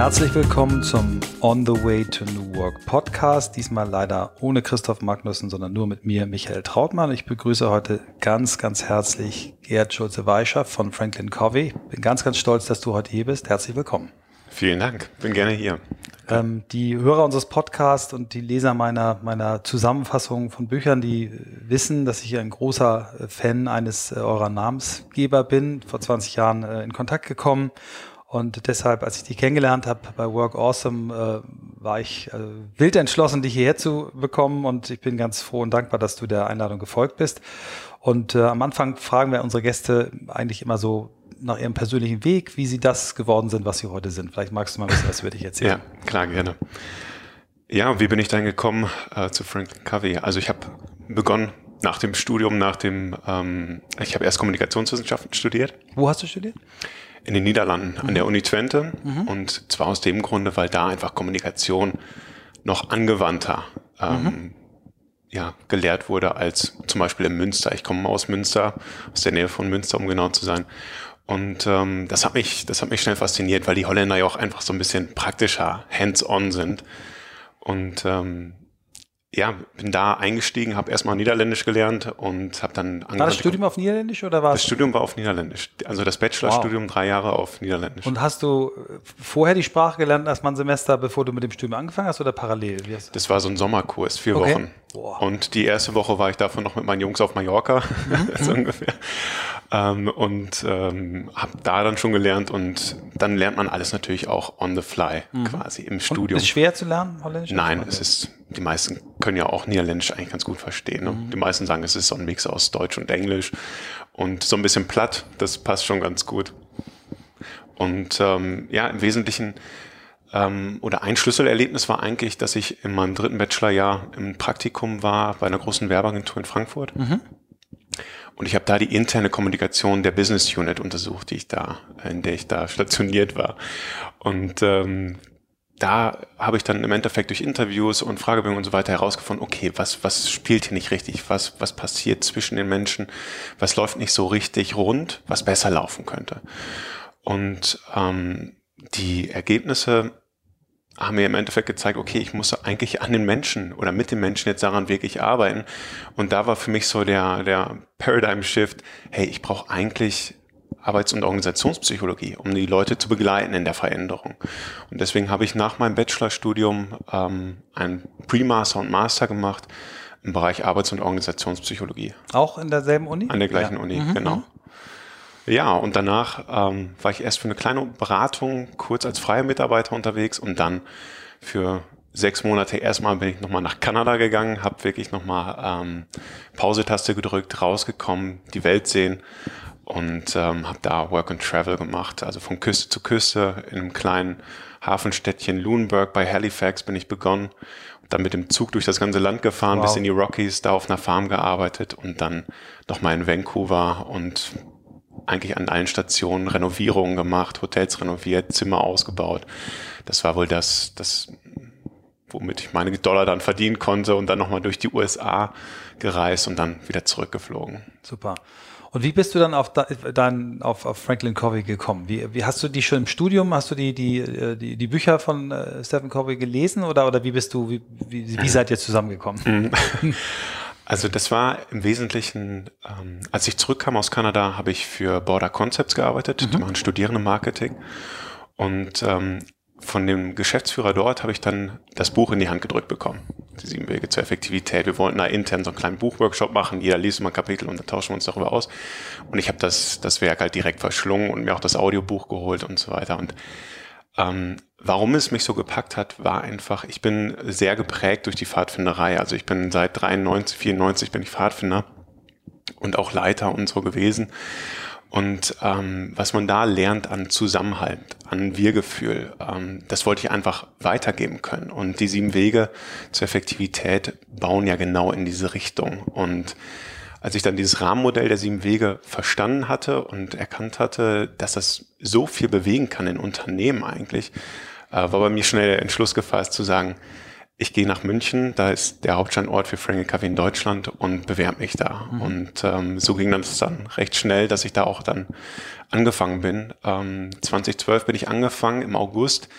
Herzlich willkommen zum On the Way to New Work Podcast. Diesmal leider ohne Christoph Magnussen, sondern nur mit mir, Michael Trautmann. Ich begrüße heute ganz, ganz herzlich Gerd Schulze-Weischer von Franklin Covey. Bin ganz, ganz stolz, dass du heute hier bist. Herzlich willkommen. Vielen Dank. Bin gerne hier. Ähm, die Hörer unseres Podcasts und die Leser meiner, meiner Zusammenfassung von Büchern, die wissen, dass ich ein großer Fan eines äh, eurer Namensgeber bin. Vor 20 Jahren äh, in Kontakt gekommen und deshalb, als ich dich kennengelernt habe bei Work Awesome, äh, war ich äh, wild entschlossen, dich hierher zu bekommen. Und ich bin ganz froh und dankbar, dass du der Einladung gefolgt bist. Und äh, am Anfang fragen wir unsere Gäste eigentlich immer so nach ihrem persönlichen Weg, wie sie das geworden sind, was sie heute sind. Vielleicht magst du mal ein bisschen was über dich erzählen. Ja, klar, gerne. Ja, wie bin ich dann gekommen äh, zu Franklin Covey? Also ich habe begonnen nach dem Studium, nach dem, ähm, ich habe erst Kommunikationswissenschaften studiert. Wo hast du studiert? In den Niederlanden mhm. an der Uni Twente. Mhm. Und zwar aus dem Grunde, weil da einfach Kommunikation noch angewandter ähm, mhm. ja, gelehrt wurde als zum Beispiel in Münster. Ich komme aus Münster, aus der Nähe von Münster, um genau zu sein. Und ähm, das hat mich, das hat mich schnell fasziniert, weil die Holländer ja auch einfach so ein bisschen praktischer, hands-on sind. Und ähm, ja, bin da eingestiegen, habe erstmal Niederländisch gelernt und habe dann angefangen. War das Studium auf Niederländisch oder war Das Studium war auf Niederländisch. Also das Bachelorstudium wow. drei Jahre auf Niederländisch. Und hast du äh, vorher die Sprache gelernt, erstmal ein Semester, bevor du mit dem Studium angefangen hast oder parallel? das war so ein Sommerkurs, vier okay. Wochen. Boah. Und die erste Woche war ich davon noch mit meinen Jungs auf Mallorca, mhm. so ungefähr. Ähm, und ähm, habe da dann schon gelernt und dann lernt man alles natürlich auch on the fly mhm. quasi im Studium. Und ist es schwer zu lernen, Holländisch? Nein, es ist, die meisten können ja auch Niederländisch eigentlich ganz gut verstehen. Ne? Mhm. Die meisten sagen, es ist so ein Mix aus Deutsch und Englisch und so ein bisschen platt, das passt schon ganz gut. Und ähm, ja, im Wesentlichen ähm, oder ein Schlüsselerlebnis war eigentlich, dass ich in meinem dritten Bachelorjahr im Praktikum war bei einer großen Werbeagentur in Frankfurt. Mhm. Und ich habe da die interne Kommunikation der Business Unit untersucht, die ich da, in der ich da stationiert war. Und ähm, da habe ich dann im Endeffekt durch Interviews und Fragebögen und so weiter herausgefunden, okay, was, was spielt hier nicht richtig? Was, was passiert zwischen den Menschen? Was läuft nicht so richtig rund, was besser laufen könnte? Und ähm, die Ergebnisse haben mir im Endeffekt gezeigt, okay, ich muss eigentlich an den Menschen oder mit den Menschen jetzt daran wirklich arbeiten. Und da war für mich so der, der Paradigm Shift, hey, ich brauche eigentlich Arbeits- und Organisationspsychologie, um die Leute zu begleiten in der Veränderung. Und deswegen habe ich nach meinem Bachelorstudium ähm, ein Pre-Master und Master gemacht im Bereich Arbeits- und Organisationspsychologie. Auch in derselben Uni? An der gleichen ja. Uni, mhm. genau. Mhm. Ja, und danach ähm, war ich erst für eine kleine Beratung kurz als freier Mitarbeiter unterwegs und dann für sechs Monate erstmal bin ich nochmal nach Kanada gegangen, habe wirklich nochmal ähm, Pause-Taste gedrückt, rausgekommen, die Welt sehen und ähm, habe da Work and Travel gemacht, also von Küste zu Küste in einem kleinen Hafenstädtchen Lunenburg bei Halifax bin ich begonnen dann mit dem Zug durch das ganze Land gefahren, wow. bis in die Rockies, da auf einer Farm gearbeitet und dann nochmal in Vancouver und eigentlich an allen Stationen Renovierungen gemacht, Hotels renoviert, Zimmer ausgebaut. Das war wohl das, das womit ich meine Dollar dann verdienen konnte und dann nochmal durch die USA gereist und dann wieder zurückgeflogen. Super. Und wie bist du dann auf, dann auf, auf Franklin Covey gekommen? Wie, wie hast du die schon im Studium, hast du die, die, äh, die, die Bücher von äh, Stephen Covey gelesen oder, oder wie bist du, wie, wie, wie seid ihr zusammengekommen? Also das war im Wesentlichen, ähm, als ich zurückkam aus Kanada, habe ich für Border Concepts gearbeitet, mhm. die machen Studierendenmarketing. Und ähm, von dem Geschäftsführer dort habe ich dann das Buch in die Hand gedrückt bekommen. Die sieben Wege zur Effektivität. Wir wollten da intern so einen kleinen Buchworkshop machen. Jeder liest mal ein Kapitel und dann tauschen wir uns darüber aus. Und ich habe das, das Werk halt direkt verschlungen und mir auch das Audiobuch geholt und so weiter. Und ähm, warum es mich so gepackt hat, war einfach, ich bin sehr geprägt durch die Pfadfinderei. Also ich bin seit 93, 94 bin ich Pfadfinder und auch Leiter und so gewesen. Und ähm, was man da lernt an Zusammenhalt, an Wir-Gefühl, ähm, das wollte ich einfach weitergeben können. Und die sieben Wege zur Effektivität bauen ja genau in diese Richtung. Und als ich dann dieses Rahmenmodell der sieben Wege verstanden hatte und erkannt hatte, dass das so viel bewegen kann in Unternehmen eigentlich, äh, war bei mir schnell der Entschluss gefasst zu sagen, ich gehe nach München, da ist der Hauptstandort für Frank Café in Deutschland und bewerbe mich da. Mhm. Und ähm, so ging das dann recht schnell, dass ich da auch dann angefangen bin. Ähm, 2012 bin ich angefangen im August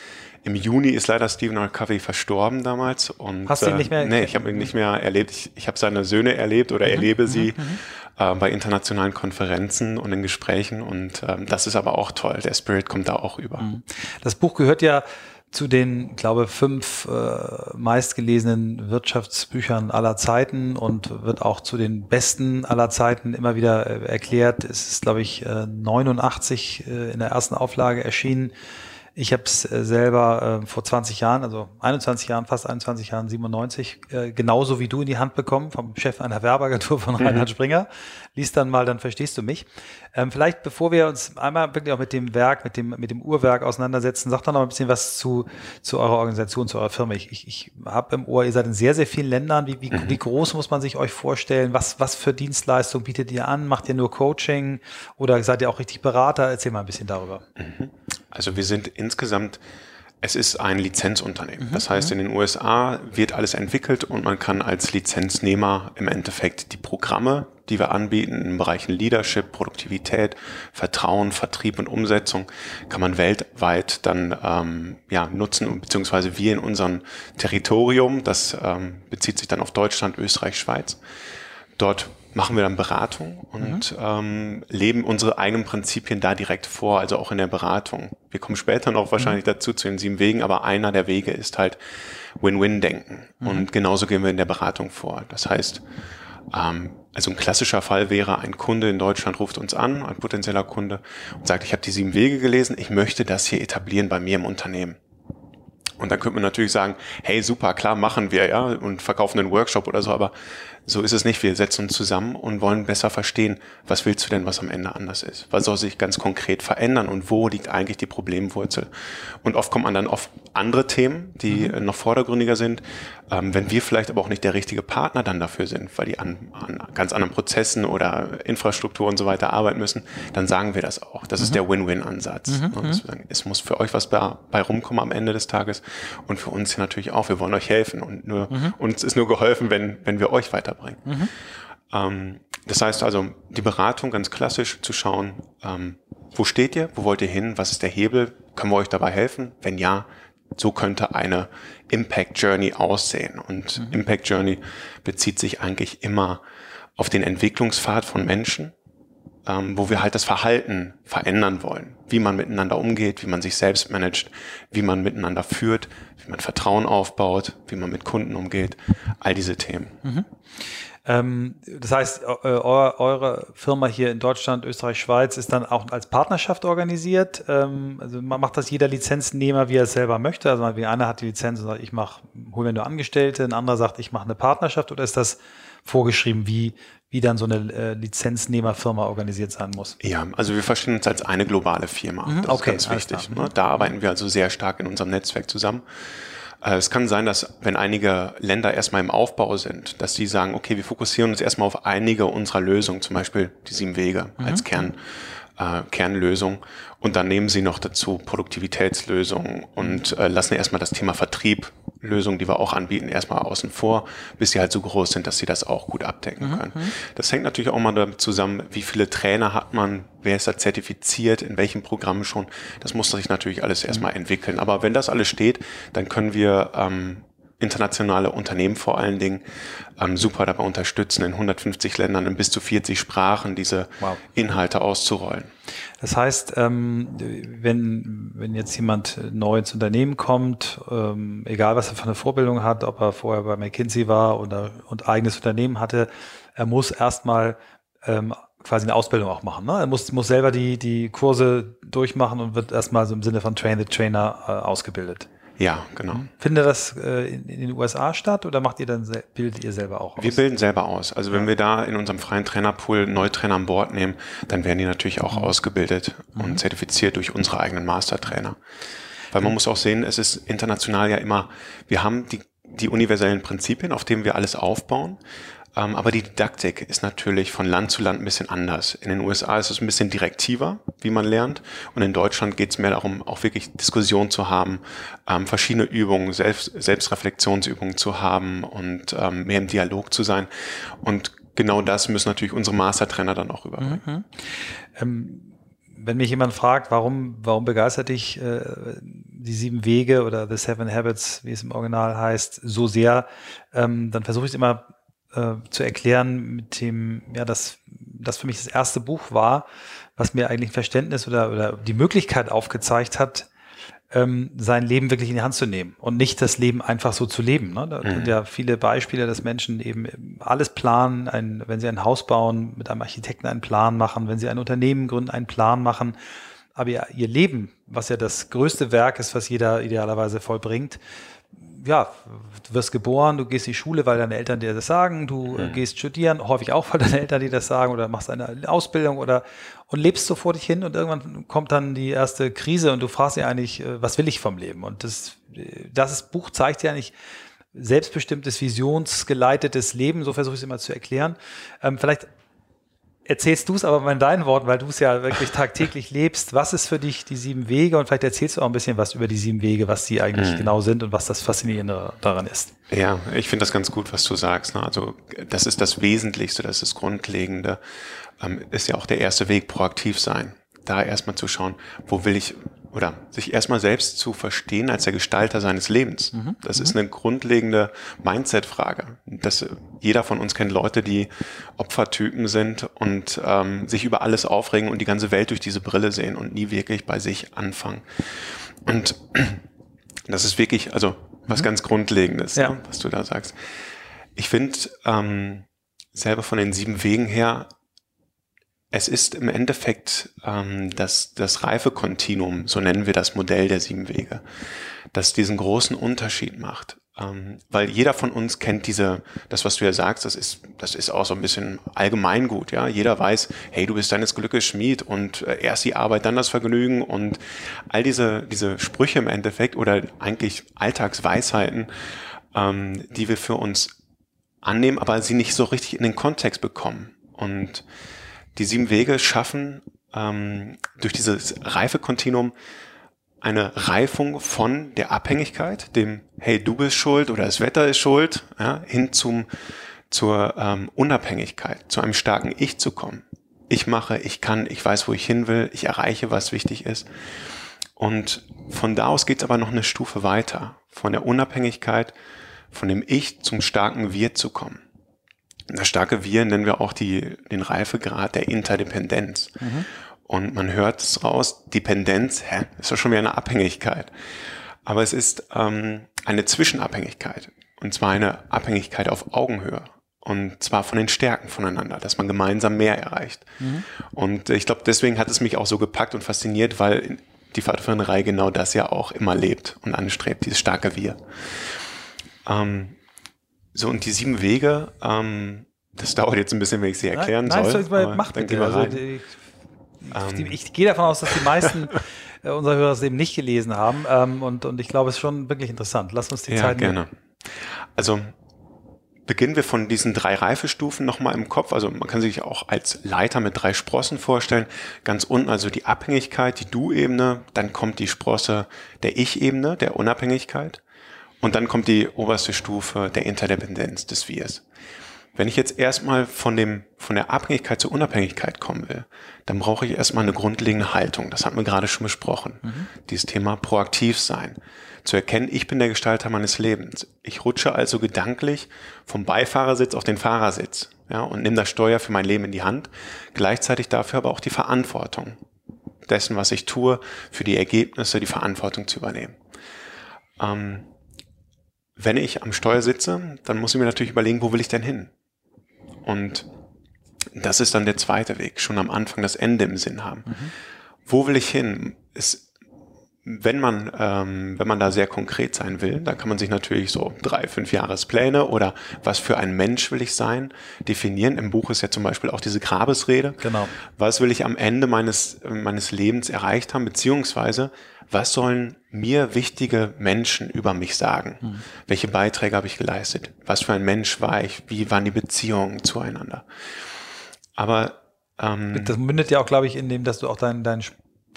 Im Juni ist leider Stephen R. Covey verstorben damals. Und, Hast du ihn nicht mehr? Äh, nee, ich habe ihn nicht mehr erlebt. Ich, ich habe seine Söhne erlebt oder mhm. erlebe sie mhm. äh, bei internationalen Konferenzen und in Gesprächen. Und ähm, das ist aber auch toll. Der Spirit kommt da auch über. Mhm. Das Buch gehört ja zu den, glaube fünf äh, meistgelesenen Wirtschaftsbüchern aller Zeiten und wird auch zu den besten aller Zeiten immer wieder äh, erklärt. Es ist, glaube ich, äh, 89 äh, in der ersten Auflage erschienen. Ich habe es äh, selber äh, vor 20 Jahren, also 21 Jahren, fast 21 Jahren, 97, äh, genauso wie du in die Hand bekommen vom Chef einer Werbeagentur von mhm. Reinhard Springer. Lies dann mal, dann verstehst du mich. Ähm, vielleicht, bevor wir uns einmal wirklich auch mit dem Werk, mit dem, mit dem Uhrwerk auseinandersetzen, sag doch noch ein bisschen was zu, zu eurer Organisation, zu eurer Firma. Ich, ich, ich habe im Ohr, ihr seid in sehr, sehr vielen Ländern. Wie, wie, mhm. wie groß muss man sich euch vorstellen? Was, was für Dienstleistungen bietet ihr an? Macht ihr nur Coaching oder seid ihr auch richtig Berater? Erzähl mal ein bisschen darüber. Mhm. Also wir sind insgesamt, es ist ein Lizenzunternehmen. Mhm, das heißt, mhm. in den USA wird alles entwickelt und man kann als Lizenznehmer im Endeffekt die Programme, die wir anbieten in Bereichen Leadership, Produktivität, Vertrauen, Vertrieb und Umsetzung, kann man weltweit dann ähm, ja, nutzen, beziehungsweise wir in unserem Territorium, das ähm, bezieht sich dann auf Deutschland, Österreich, Schweiz. Dort machen wir dann Beratung und mhm. ähm, leben unsere eigenen Prinzipien da direkt vor, also auch in der Beratung. Wir kommen später noch wahrscheinlich mhm. dazu zu den sieben Wegen, aber einer der Wege ist halt Win-Win-Denken. Mhm. Und genauso gehen wir in der Beratung vor. Das heißt, ähm, also ein klassischer Fall wäre, ein Kunde in Deutschland ruft uns an, ein potenzieller Kunde, und sagt, ich habe die sieben Wege gelesen, ich möchte das hier etablieren bei mir im Unternehmen. Und dann könnte man natürlich sagen, hey, super, klar, machen wir, ja, und verkaufen einen Workshop oder so, aber so ist es nicht. Wir setzen uns zusammen und wollen besser verstehen, was willst du denn, was am Ende anders ist? Was soll sich ganz konkret verändern und wo liegt eigentlich die Problemwurzel? Und oft kommt man dann auf andere Themen, die mhm. noch vordergründiger sind. Ähm, wenn wir vielleicht aber auch nicht der richtige Partner dann dafür sind, weil die an, an ganz anderen Prozessen oder Infrastruktur und so weiter arbeiten müssen, dann sagen wir das auch. Das mhm. ist der Win-Win-Ansatz. Mhm. Sagen, es muss für euch was bei, bei, rumkommen am Ende des Tages und für uns natürlich auch. Wir wollen euch helfen und nur, mhm. uns ist nur geholfen, wenn, wenn wir euch weiter weiterbringen. Mhm. Ähm, das heißt also, die Beratung ganz klassisch zu schauen, ähm, wo steht ihr, wo wollt ihr hin, was ist der Hebel, können wir euch dabei helfen? Wenn ja, so könnte eine Impact Journey aussehen. Und mhm. Impact Journey bezieht sich eigentlich immer auf den Entwicklungspfad von Menschen, ähm, wo wir halt das Verhalten verändern wollen, wie man miteinander umgeht, wie man sich selbst managt, wie man miteinander führt, wie man Vertrauen aufbaut, wie man mit Kunden umgeht, all diese Themen. Mhm. Ähm, das heißt, eure, eure Firma hier in Deutschland, Österreich, Schweiz ist dann auch als Partnerschaft organisiert. Ähm, also man macht das jeder Lizenznehmer, wie er es selber möchte. Also wie einer hat die Lizenz und sagt, ich mache, hol mir nur Angestellte, ein anderer sagt, ich mache eine Partnerschaft oder ist das vorgeschrieben, wie, wie dann so eine äh, Lizenznehmerfirma organisiert sein muss. Ja, also wir verstehen uns als eine globale Firma. Mhm, das okay, ist ganz wichtig. Ne? Da arbeiten wir also sehr stark in unserem Netzwerk zusammen. Äh, es kann sein, dass wenn einige Länder erstmal im Aufbau sind, dass die sagen, okay, wir fokussieren uns erstmal auf einige unserer Lösungen, zum Beispiel die sieben Wege mhm. als Kern, äh, Kernlösung. Und dann nehmen sie noch dazu Produktivitätslösungen und äh, lassen erstmal das Thema Vertrieb, Lösungen, die wir auch anbieten, erstmal außen vor, bis sie halt so groß sind, dass sie das auch gut abdecken mhm. können. Mhm. Das hängt natürlich auch mal damit zusammen, wie viele Trainer hat man, wer ist da zertifiziert, in welchem Programm schon. Das muss sich natürlich alles erstmal entwickeln. Aber wenn das alles steht, dann können wir ähm, internationale Unternehmen vor allen Dingen ähm, super dabei unterstützen, in 150 Ländern in bis zu 40 Sprachen diese wow. Inhalte auszurollen. Das heißt, ähm, wenn, wenn jetzt jemand neu ins Unternehmen kommt, ähm, egal was er für eine Vorbildung hat, ob er vorher bei McKinsey war oder und eigenes Unternehmen hatte, er muss erstmal ähm, quasi eine Ausbildung auch machen. Ne? Er muss, muss selber die, die Kurse durchmachen und wird erstmal so im Sinne von Train the Trainer äh, ausgebildet. Ja, genau. Findet das äh, in, in, den USA statt oder macht ihr dann bildet ihr selber auch aus? Wir bilden selber aus. Also wenn wir da in unserem freien Trainerpool Neutrainer an Bord nehmen, dann werden die natürlich auch mhm. ausgebildet mhm. und zertifiziert durch unsere eigenen Mastertrainer. Weil man mhm. muss auch sehen, es ist international ja immer, wir haben die, die universellen Prinzipien, auf denen wir alles aufbauen. Ähm, aber die Didaktik ist natürlich von Land zu Land ein bisschen anders. In den USA ist es ein bisschen direktiver, wie man lernt. Und in Deutschland geht es mehr darum, auch wirklich Diskussion zu haben, ähm, verschiedene Übungen, Selbst Selbstreflexionsübungen zu haben und ähm, mehr im Dialog zu sein. Und genau das müssen natürlich unsere Mastertrainer dann auch überbringen. Mhm. Ähm, wenn mich jemand fragt, warum, warum begeistert dich äh, die sieben Wege oder The Seven Habits, wie es im Original heißt, so sehr, ähm, dann versuche ich es immer äh, zu erklären mit dem, ja, dass das für mich das erste Buch war, was mir eigentlich Verständnis oder, oder die Möglichkeit aufgezeigt hat, ähm, sein Leben wirklich in die Hand zu nehmen und nicht das Leben einfach so zu leben. Ne? Da mhm. sind ja viele Beispiele, dass Menschen eben alles planen, ein, wenn sie ein Haus bauen, mit einem Architekten einen Plan machen, wenn sie ein Unternehmen gründen, einen Plan machen. Aber ihr, ihr Leben, was ja das größte Werk ist, was jeder idealerweise vollbringt, ja, du wirst geboren, du gehst in die Schule, weil deine Eltern dir das sagen, du mhm. gehst studieren, häufig auch, weil deine Eltern dir das sagen oder machst eine Ausbildung oder und lebst so vor dich hin und irgendwann kommt dann die erste Krise und du fragst dich eigentlich, äh, was will ich vom Leben? Und das, das Buch zeigt ja nicht selbstbestimmtes, visionsgeleitetes Leben, so versuche ich es immer zu erklären. Ähm, vielleicht erzählst du es aber mal in deinen Worten, weil du es ja wirklich tagtäglich lebst. Was ist für dich die sieben Wege? Und vielleicht erzählst du auch ein bisschen was über die sieben Wege, was die eigentlich mhm. genau sind und was das Faszinierende daran ist. Ja, ich finde das ganz gut, was du sagst. Ne? Also das ist das Wesentlichste, das ist das Grundlegende. Ähm, ist ja auch der erste Weg, proaktiv sein. Da erstmal zu schauen, wo will ich oder sich erstmal selbst zu verstehen als der Gestalter seines Lebens. Mhm. Das ist mhm. eine grundlegende Mindset-Frage. Das, jeder von uns kennt Leute, die Opfertypen sind und ähm, sich über alles aufregen und die ganze Welt durch diese Brille sehen und nie wirklich bei sich anfangen. Und das ist wirklich, also was mhm. ganz Grundlegendes, ja. ne, was du da sagst. Ich finde ähm, selber von den sieben Wegen her es ist im Endeffekt ähm, das, das Reifekontinuum, so nennen wir das Modell der sieben Wege, das diesen großen Unterschied macht. Ähm, weil jeder von uns kennt diese, das, was du ja sagst, das ist, das ist auch so ein bisschen allgemeingut, ja. Jeder weiß, hey, du bist deines Glückes Schmied und äh, erst die Arbeit, dann das Vergnügen und all diese, diese Sprüche im Endeffekt oder eigentlich Alltagsweisheiten, ähm, die wir für uns annehmen, aber sie nicht so richtig in den Kontext bekommen. Und die sieben Wege schaffen ähm, durch dieses Reifekontinuum eine Reifung von der Abhängigkeit, dem Hey, du bist schuld oder das Wetter ist schuld, ja, hin zum zur ähm, Unabhängigkeit, zu einem starken Ich zu kommen. Ich mache, ich kann, ich weiß, wo ich hin will, ich erreiche, was wichtig ist. Und von da aus geht es aber noch eine Stufe weiter, von der Unabhängigkeit, von dem Ich zum starken Wir zu kommen. Das starke Wir nennen wir auch die, den Reifegrad der Interdependenz. Mhm. Und man hört es raus, Dependenz, hä, ist doch schon wieder eine Abhängigkeit. Aber es ist ähm, eine Zwischenabhängigkeit. Und zwar eine Abhängigkeit auf Augenhöhe. Und zwar von den Stärken voneinander, dass man gemeinsam mehr erreicht. Mhm. Und ich glaube, deswegen hat es mich auch so gepackt und fasziniert, weil die Pfadfinderei genau das ja auch immer lebt und anstrebt, dieses starke Wir. Ähm, so, und die sieben Wege, ähm, das dauert jetzt ein bisschen, wenn ich sie erklären nein, nein, soll. Nein, mach bitte. Also, ich, ähm, ich, gehe davon aus, dass die meisten äh, unserer Hörer es eben nicht gelesen haben. Ähm, und, und ich glaube, es ist schon wirklich interessant. Lass uns die ja, Zeit nehmen. gerne. Also beginnen wir von diesen drei Reifestufen nochmal im Kopf. Also man kann sich auch als Leiter mit drei Sprossen vorstellen. Ganz unten also die Abhängigkeit, die Du-Ebene. Dann kommt die Sprosse der Ich-Ebene, der Unabhängigkeit. Und dann kommt die oberste Stufe der Interdependenz des Wirs. Wenn ich jetzt erstmal von dem, von der Abhängigkeit zur Unabhängigkeit kommen will, dann brauche ich erstmal eine grundlegende Haltung. Das hatten wir gerade schon besprochen. Mhm. Dieses Thema proaktiv sein. Zu erkennen, ich bin der Gestalter meines Lebens. Ich rutsche also gedanklich vom Beifahrersitz auf den Fahrersitz, ja, und nehme das Steuer für mein Leben in die Hand. Gleichzeitig dafür aber auch die Verantwortung dessen, was ich tue, für die Ergebnisse, die Verantwortung zu übernehmen. Ähm, wenn ich am Steuer sitze, dann muss ich mir natürlich überlegen, wo will ich denn hin? Und das ist dann der zweite Weg, schon am Anfang das Ende im Sinn haben. Mhm. Wo will ich hin? Ist, wenn man, ähm, wenn man da sehr konkret sein will, dann kann man sich natürlich so drei, fünf Jahrespläne oder was für ein Mensch will ich sein definieren. Im Buch ist ja zum Beispiel auch diese Grabesrede. Genau. Was will ich am Ende meines, meines Lebens erreicht haben, beziehungsweise was sollen mir wichtige Menschen über mich sagen? Mhm. Welche Beiträge habe ich geleistet? Was für ein Mensch war ich? Wie waren die Beziehungen zueinander? Aber ähm, das mündet ja auch, glaube ich, in dem, dass du auch deinen dein,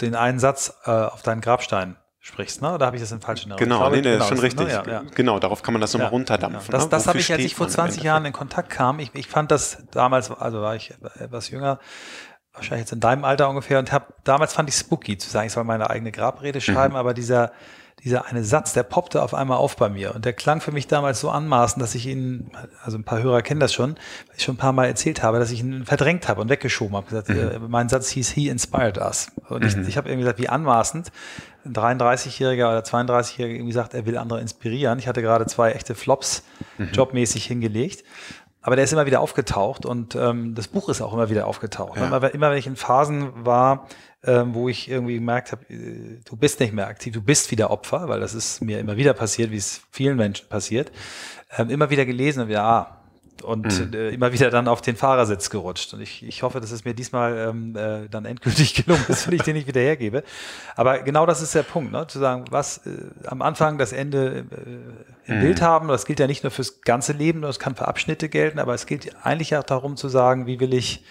den einen Satz äh, auf deinen Grabstein sprichst, ne? Oder habe ich das in falschen Erinnerung? Genau, glaube, nee, nee, genau, ist schon richtig. Ne? Ja, ja. Genau, darauf kann man das nochmal ja, runterdampfen. Das, ne? das habe ich, als ich vor 20 Jahren in Kontakt kam, ich, ich fand das damals, also war ich etwas jünger, wahrscheinlich jetzt in deinem Alter ungefähr und habe damals fand ich spooky zu sagen, ich soll meine eigene Grabrede mhm. schreiben, mhm. aber dieser dieser eine Satz, der poppte auf einmal auf bei mir und der klang für mich damals so anmaßend, dass ich ihn, also ein paar Hörer kennen das schon, weil ich schon ein paar Mal erzählt habe, dass ich ihn verdrängt habe und weggeschoben habe. Gesagt, mhm. äh, mein Satz hieß, he inspired us. Und mhm. ich, ich habe irgendwie gesagt, wie anmaßend ein 33-Jähriger oder 32-Jähriger irgendwie sagt, er will andere inspirieren. Ich hatte gerade zwei echte Flops mhm. jobmäßig hingelegt. Aber der ist immer wieder aufgetaucht und ähm, das Buch ist auch immer wieder aufgetaucht. Ja. Immer, immer wenn ich in Phasen war, ähm, wo ich irgendwie gemerkt habe, äh, du bist nicht mehr aktiv, du bist wieder Opfer, weil das ist mir immer wieder passiert, wie es vielen Menschen passiert, ähm, immer wieder gelesen und wieder, ah, und mhm. äh, immer wieder dann auf den Fahrersitz gerutscht. Und ich, ich hoffe, dass es mir diesmal ähm, äh, dann endgültig gelungen ist, wenn ich den nicht wieder hergebe. Aber genau das ist der Punkt, ne? zu sagen, was äh, am Anfang das Ende äh, im mhm. Bild haben. Das gilt ja nicht nur fürs ganze Leben, das kann für Abschnitte gelten, aber es gilt eigentlich auch darum zu sagen, wie will ich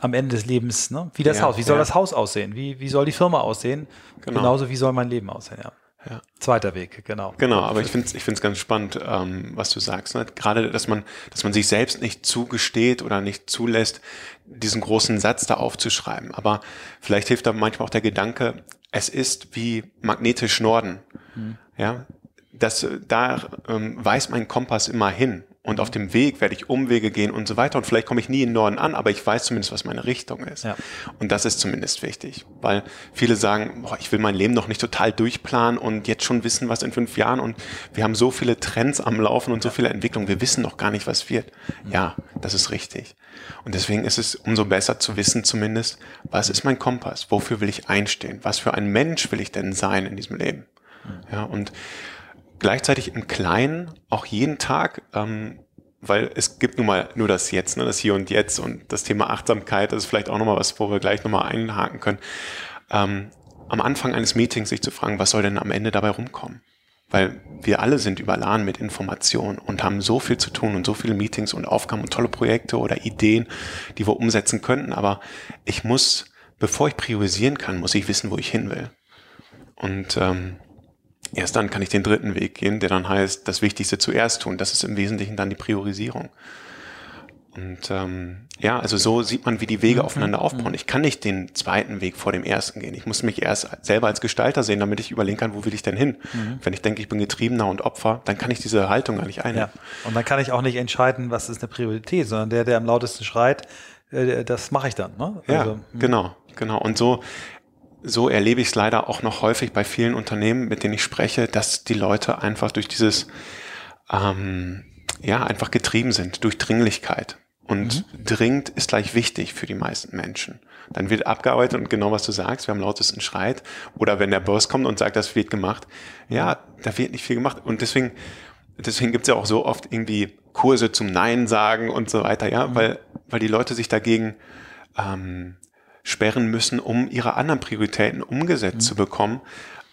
am Ende des Lebens, ne? wie das ja, Haus, wie soll ja. das Haus aussehen, wie, wie soll die Firma aussehen, genau. genauso wie soll mein Leben aussehen. Ja. Ja. Zweiter Weg, genau. Genau, aber ich finde es ich find's ganz spannend, ähm, was du sagst. Ne? Gerade, dass man, dass man sich selbst nicht zugesteht oder nicht zulässt, diesen großen Satz da aufzuschreiben. Aber vielleicht hilft da manchmal auch der Gedanke, es ist wie magnetisch Norden. Mhm. Ja, das, da ähm, weiß mein Kompass immer hin. Und auf dem Weg werde ich Umwege gehen und so weiter. Und vielleicht komme ich nie in Norden an, aber ich weiß zumindest, was meine Richtung ist. Ja. Und das ist zumindest wichtig. Weil viele sagen, boah, ich will mein Leben noch nicht total durchplanen und jetzt schon wissen, was in fünf Jahren. Und wir haben so viele Trends am Laufen und so viele Entwicklungen. Wir wissen noch gar nicht, was wird. Ja, das ist richtig. Und deswegen ist es umso besser zu wissen zumindest, was ist mein Kompass? Wofür will ich einstehen? Was für ein Mensch will ich denn sein in diesem Leben? Ja, und gleichzeitig im Kleinen auch jeden Tag, ähm, weil es gibt nun mal nur das Jetzt, ne, das Hier und Jetzt und das Thema Achtsamkeit, das ist vielleicht auch nochmal was, wo wir gleich nochmal einhaken können. Ähm, am Anfang eines Meetings sich zu fragen, was soll denn am Ende dabei rumkommen? Weil wir alle sind überladen mit Informationen und haben so viel zu tun und so viele Meetings und Aufgaben und tolle Projekte oder Ideen, die wir umsetzen könnten. Aber ich muss, bevor ich priorisieren kann, muss ich wissen, wo ich hin will. Und ähm, Erst dann kann ich den dritten Weg gehen, der dann heißt, das Wichtigste zuerst tun. Das ist im Wesentlichen dann die Priorisierung. Und ähm, ja, also so sieht man, wie die Wege mhm. aufeinander aufbauen. Ich kann nicht den zweiten Weg vor dem ersten gehen. Ich muss mich erst selber als Gestalter sehen, damit ich überlegen kann, wo will ich denn hin. Mhm. Wenn ich denke, ich bin Getriebener und Opfer, dann kann ich diese Haltung gar nicht einnehmen. Ja. Und dann kann ich auch nicht entscheiden, was ist eine Priorität, sondern der, der am lautesten schreit, äh, das mache ich dann. Ne? Also, ja, mhm. genau, genau. Und so so erlebe ich es leider auch noch häufig bei vielen Unternehmen, mit denen ich spreche, dass die Leute einfach durch dieses, ähm, ja, einfach getrieben sind, durch Dringlichkeit. Und mhm. dringend ist gleich wichtig für die meisten Menschen. Dann wird abgearbeitet und genau was du sagst, wir haben lautesten Schreit. Oder wenn der Boss kommt und sagt, das wird gemacht, ja, da wird nicht viel gemacht. Und deswegen, deswegen gibt's ja auch so oft irgendwie Kurse zum Nein sagen und so weiter, ja, mhm. weil, weil die Leute sich dagegen ähm, sperren müssen, um ihre anderen Prioritäten umgesetzt mhm. zu bekommen.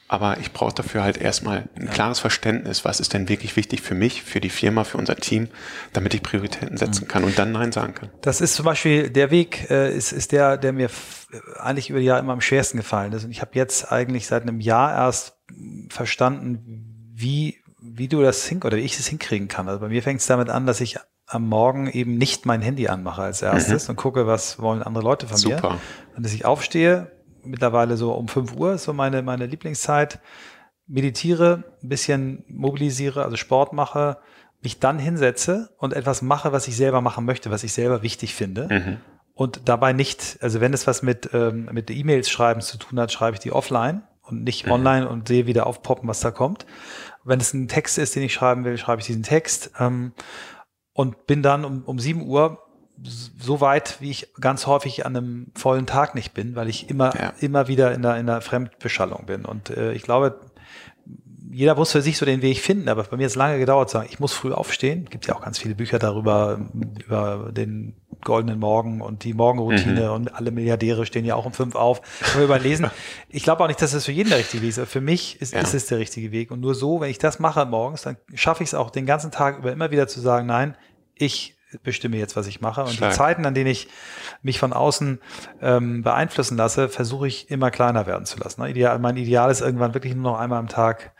Aber ich brauche dafür halt erstmal ein klares Verständnis, was ist denn wirklich wichtig für mich, für die Firma, für unser Team, damit ich Prioritäten setzen kann und dann Nein sagen kann. Das ist zum Beispiel der Weg, äh, ist, ist der, der mir eigentlich über die Jahre immer am schwersten gefallen ist. Und ich habe jetzt eigentlich seit einem Jahr erst verstanden, wie, wie du das hin oder wie ich es hinkriegen kann. Also bei mir fängt es damit an, dass ich am Morgen eben nicht mein Handy anmache als erstes mhm. und gucke, was wollen andere Leute von Super. mir. Und dass ich aufstehe, mittlerweile so um 5 Uhr ist so meine, meine Lieblingszeit, meditiere, ein bisschen mobilisiere, also Sport mache, mich dann hinsetze und etwas mache, was ich selber machen möchte, was ich selber wichtig finde. Mhm. Und dabei nicht, also wenn es was mit, ähm, mit E-Mails schreiben zu tun hat, schreibe ich die offline und nicht mhm. online und sehe wieder aufpoppen, was da kommt. Wenn es ein Text ist, den ich schreiben will, schreibe ich diesen Text. Ähm, und bin dann um, um 7 Uhr so weit, wie ich ganz häufig an einem vollen Tag nicht bin, weil ich immer, ja. immer wieder in der, in der Fremdbeschallung bin. Und äh, ich glaube, jeder muss für sich so den Weg finden, aber bei mir hat es lange gedauert zu sagen, ich muss früh aufstehen. Gibt ja auch ganz viele Bücher darüber, über den goldenen Morgen und die Morgenroutine mhm. und alle Milliardäre stehen ja auch um fünf auf. Können wir überlesen. Ich glaube auch nicht, dass das für jeden der richtige Weg ist. Für mich ist, ja. ist es der richtige Weg. Und nur so, wenn ich das mache morgens, dann schaffe ich es auch den ganzen Tag über immer wieder zu sagen, nein, ich bestimme jetzt, was ich mache. Und Stark. die Zeiten, an denen ich mich von außen ähm, beeinflussen lasse, versuche ich immer kleiner werden zu lassen. Ne? Ideal, mein Ideal ist irgendwann wirklich nur noch einmal am Tag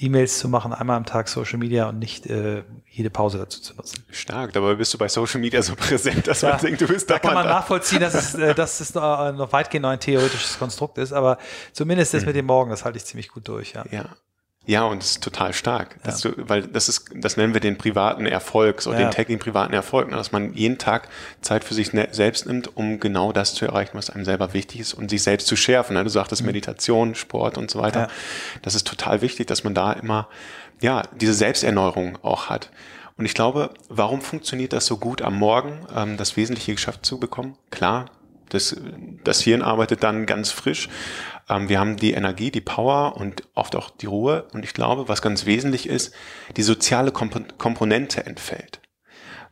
E-Mails zu machen, einmal am Tag Social Media und nicht äh, jede Pause dazu zu nutzen. Stark, dabei bist du bei Social Media so präsent, dass ja, man denkt, du bist da. Da kann man da. nachvollziehen, dass es, äh, dass es noch, noch weitgehend noch ein theoretisches Konstrukt ist, aber zumindest das mhm. mit dem Morgen, das halte ich ziemlich gut durch. Ja. ja. Ja, und das ist total stark. Ja. Du, weil das ist, das nennen wir den privaten Erfolg, so ja. den täglichen privaten Erfolg, ne? dass man jeden Tag Zeit für sich ne, selbst nimmt, um genau das zu erreichen, was einem selber wichtig ist und sich selbst zu schärfen. Ne? Du sagtest mhm. Meditation, Sport und so weiter. Ja. Das ist total wichtig, dass man da immer, ja, diese Selbsterneuerung auch hat. Und ich glaube, warum funktioniert das so gut am Morgen, ähm, das Wesentliche geschafft zu bekommen? Klar, das, das Hirn arbeitet dann ganz frisch. Ähm, wir haben die Energie, die Power und oft auch die Ruhe. Und ich glaube, was ganz wesentlich ist, die soziale Komp Komponente entfällt.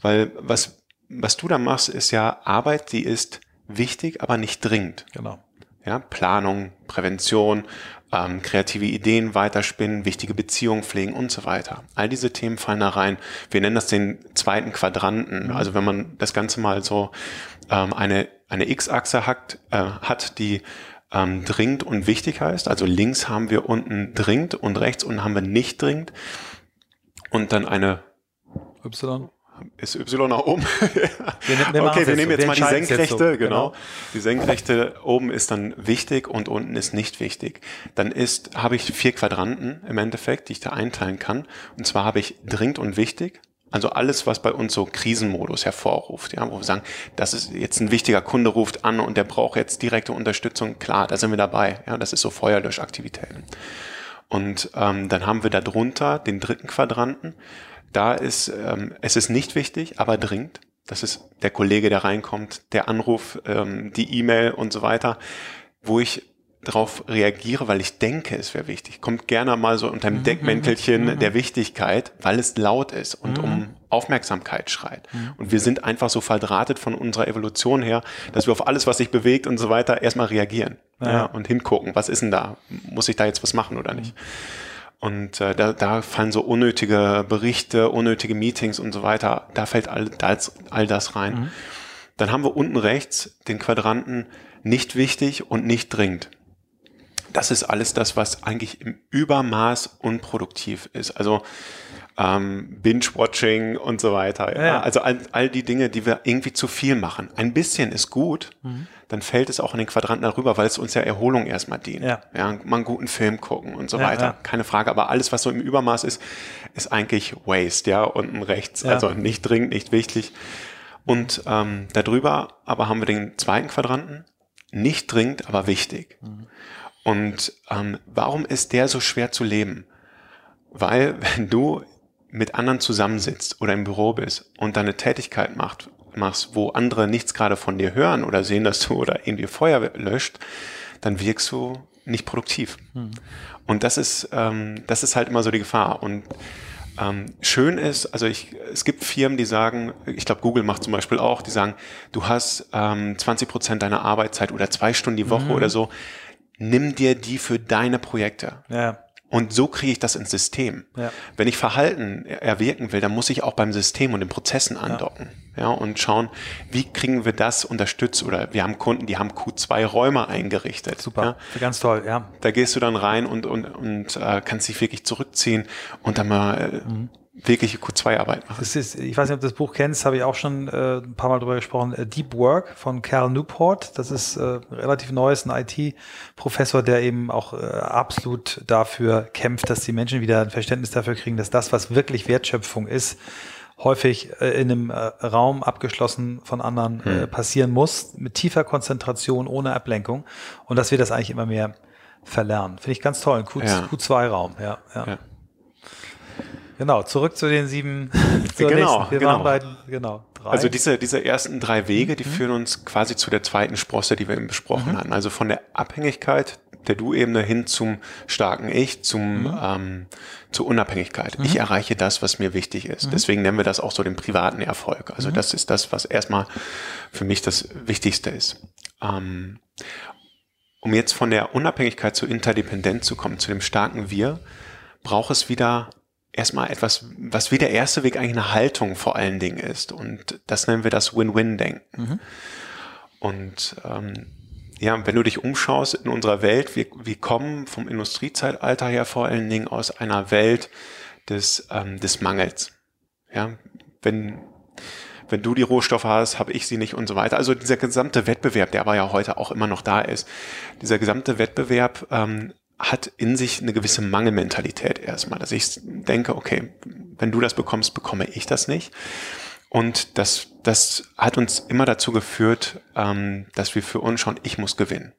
Weil was, was du da machst, ist ja Arbeit, die ist wichtig, aber nicht dringend. Genau. Ja, Planung, Prävention, ähm, kreative Ideen weiterspinnen, wichtige Beziehungen pflegen und so weiter. All diese Themen fallen da rein. Wir nennen das den zweiten Quadranten. Mhm. Also wenn man das Ganze mal so ähm, eine, eine X-Achse hat, äh, hat, die ähm, dringend und wichtig heißt. Also links haben wir unten dringend und rechts unten haben wir nicht dringend. Und dann eine Y. Ist Y nach oben? wir, wir okay, wir nehmen jetzt, so. mal die Senkrechte, so. genau. genau. Die Senkrechte oben ist dann wichtig und unten ist nicht wichtig. Dann ist, habe ich vier Quadranten im Endeffekt, die ich da einteilen kann. Und zwar habe ich dringend und wichtig, also alles, was bei uns so Krisenmodus hervorruft, ja, wo wir sagen, das ist jetzt ein wichtiger Kunde ruft an und der braucht jetzt direkte Unterstützung, klar, da sind wir dabei. Ja, das ist so Feuerlöschaktivitäten. Und ähm, dann haben wir da drunter den dritten Quadranten. Da ist ähm, es ist nicht wichtig, aber dringend. Das ist der Kollege, der reinkommt, der Anruf, ähm, die E-Mail und so weiter, wo ich darauf reagiere, weil ich denke, es wäre wichtig. Kommt gerne mal so unter dem mhm, Deckmäntelchen mhm. der Wichtigkeit, weil es laut ist und mhm. um Aufmerksamkeit schreit. Mhm. Und wir sind einfach so verdrahtet von unserer Evolution her, dass wir auf alles, was sich bewegt und so weiter, erstmal reagieren ja. ja und hingucken, was ist denn da? Muss ich da jetzt was machen oder nicht? Und äh, da, da fallen so unnötige Berichte, unnötige Meetings und so weiter, da fällt all das, all das rein. Mhm. Dann haben wir unten rechts den Quadranten nicht wichtig und nicht dringend das ist alles das, was eigentlich im Übermaß unproduktiv ist. Also ähm, Binge-Watching und so weiter. Ja. Ja. Also all, all die Dinge, die wir irgendwie zu viel machen. Ein bisschen ist gut, mhm. dann fällt es auch in den Quadranten darüber, weil es uns ja Erholung erstmal dient. Ja. ja mal einen guten Film gucken und so weiter. Keine Frage. Aber alles, was so im Übermaß ist, ist eigentlich Waste, ja, unten rechts. Also nicht dringend, nicht wichtig. Und ähm, darüber aber haben wir den zweiten Quadranten. Nicht dringend, aber wichtig. Mhm. Und ähm, warum ist der so schwer zu leben? Weil wenn du mit anderen zusammensitzt oder im Büro bist und deine Tätigkeit macht, machst, wo andere nichts gerade von dir hören oder sehen, dass du oder irgendwie Feuer löscht, dann wirkst du nicht produktiv. Hm. Und das ist, ähm, das ist halt immer so die Gefahr. Und ähm, schön ist, also ich, es gibt Firmen, die sagen, ich glaube Google macht zum Beispiel auch, die sagen, du hast ähm, 20 Prozent deiner Arbeitszeit oder zwei Stunden die Woche mhm. oder so nimm dir die für deine Projekte. Ja. Und so kriege ich das ins System. Ja. Wenn ich Verhalten erwirken will, dann muss ich auch beim System und den Prozessen andocken. Ja. ja. und schauen, wie kriegen wir das unterstützt? Oder wir haben Kunden, die haben Q2-Räume eingerichtet. Super, ja. ganz toll, ja. Da gehst du dann rein und, und, und äh, kannst dich wirklich zurückziehen und dann mal äh, mhm wirkliche Q2-Arbeit machen. Das ist, ich weiß nicht, ob du das Buch kennst, habe ich auch schon äh, ein paar Mal drüber gesprochen. Äh, Deep Work von Cal Newport. Das ist äh, relativ neues, ein IT-Professor, der eben auch äh, absolut dafür kämpft, dass die Menschen wieder ein Verständnis dafür kriegen, dass das, was wirklich Wertschöpfung ist, häufig äh, in einem äh, Raum abgeschlossen von anderen äh, hm. passieren muss, mit tiefer Konzentration, ohne Ablenkung. Und dass wir das eigentlich immer mehr verlernen. Finde ich ganz toll. Ein Q, ja. Q2-Raum, ja, ja. ja. Genau, zurück zu den sieben. genau, Wir genau. Bei, genau drei. Also diese, diese ersten drei Wege, die mhm. führen uns quasi zu der zweiten Sprosse, die wir eben besprochen mhm. hatten. Also von der Abhängigkeit der Du-Ebene hin zum starken Ich, zum mhm. ähm, zur Unabhängigkeit. Ich mhm. erreiche das, was mir wichtig ist. Mhm. Deswegen nennen wir das auch so den privaten Erfolg. Also mhm. das ist das, was erstmal für mich das Wichtigste ist. Ähm, um jetzt von der Unabhängigkeit zur Interdependenz zu kommen, zu dem starken Wir, braucht es wieder erstmal etwas, was wie der erste Weg eigentlich eine Haltung vor allen Dingen ist. Und das nennen wir das Win-Win-Denken. Mhm. Und ähm, ja, wenn du dich umschaust in unserer Welt, wir, wir kommen vom Industriezeitalter her vor allen Dingen aus einer Welt des, ähm, des Mangels. Ja, wenn, wenn du die Rohstoffe hast, habe ich sie nicht und so weiter. Also dieser gesamte Wettbewerb, der aber ja heute auch immer noch da ist, dieser gesamte Wettbewerb ähm, hat in sich eine gewisse Mangelmentalität erstmal, dass ich denke, okay, wenn du das bekommst, bekomme ich das nicht. Und das, das hat uns immer dazu geführt, ähm, dass wir für uns schauen, ich muss gewinnen.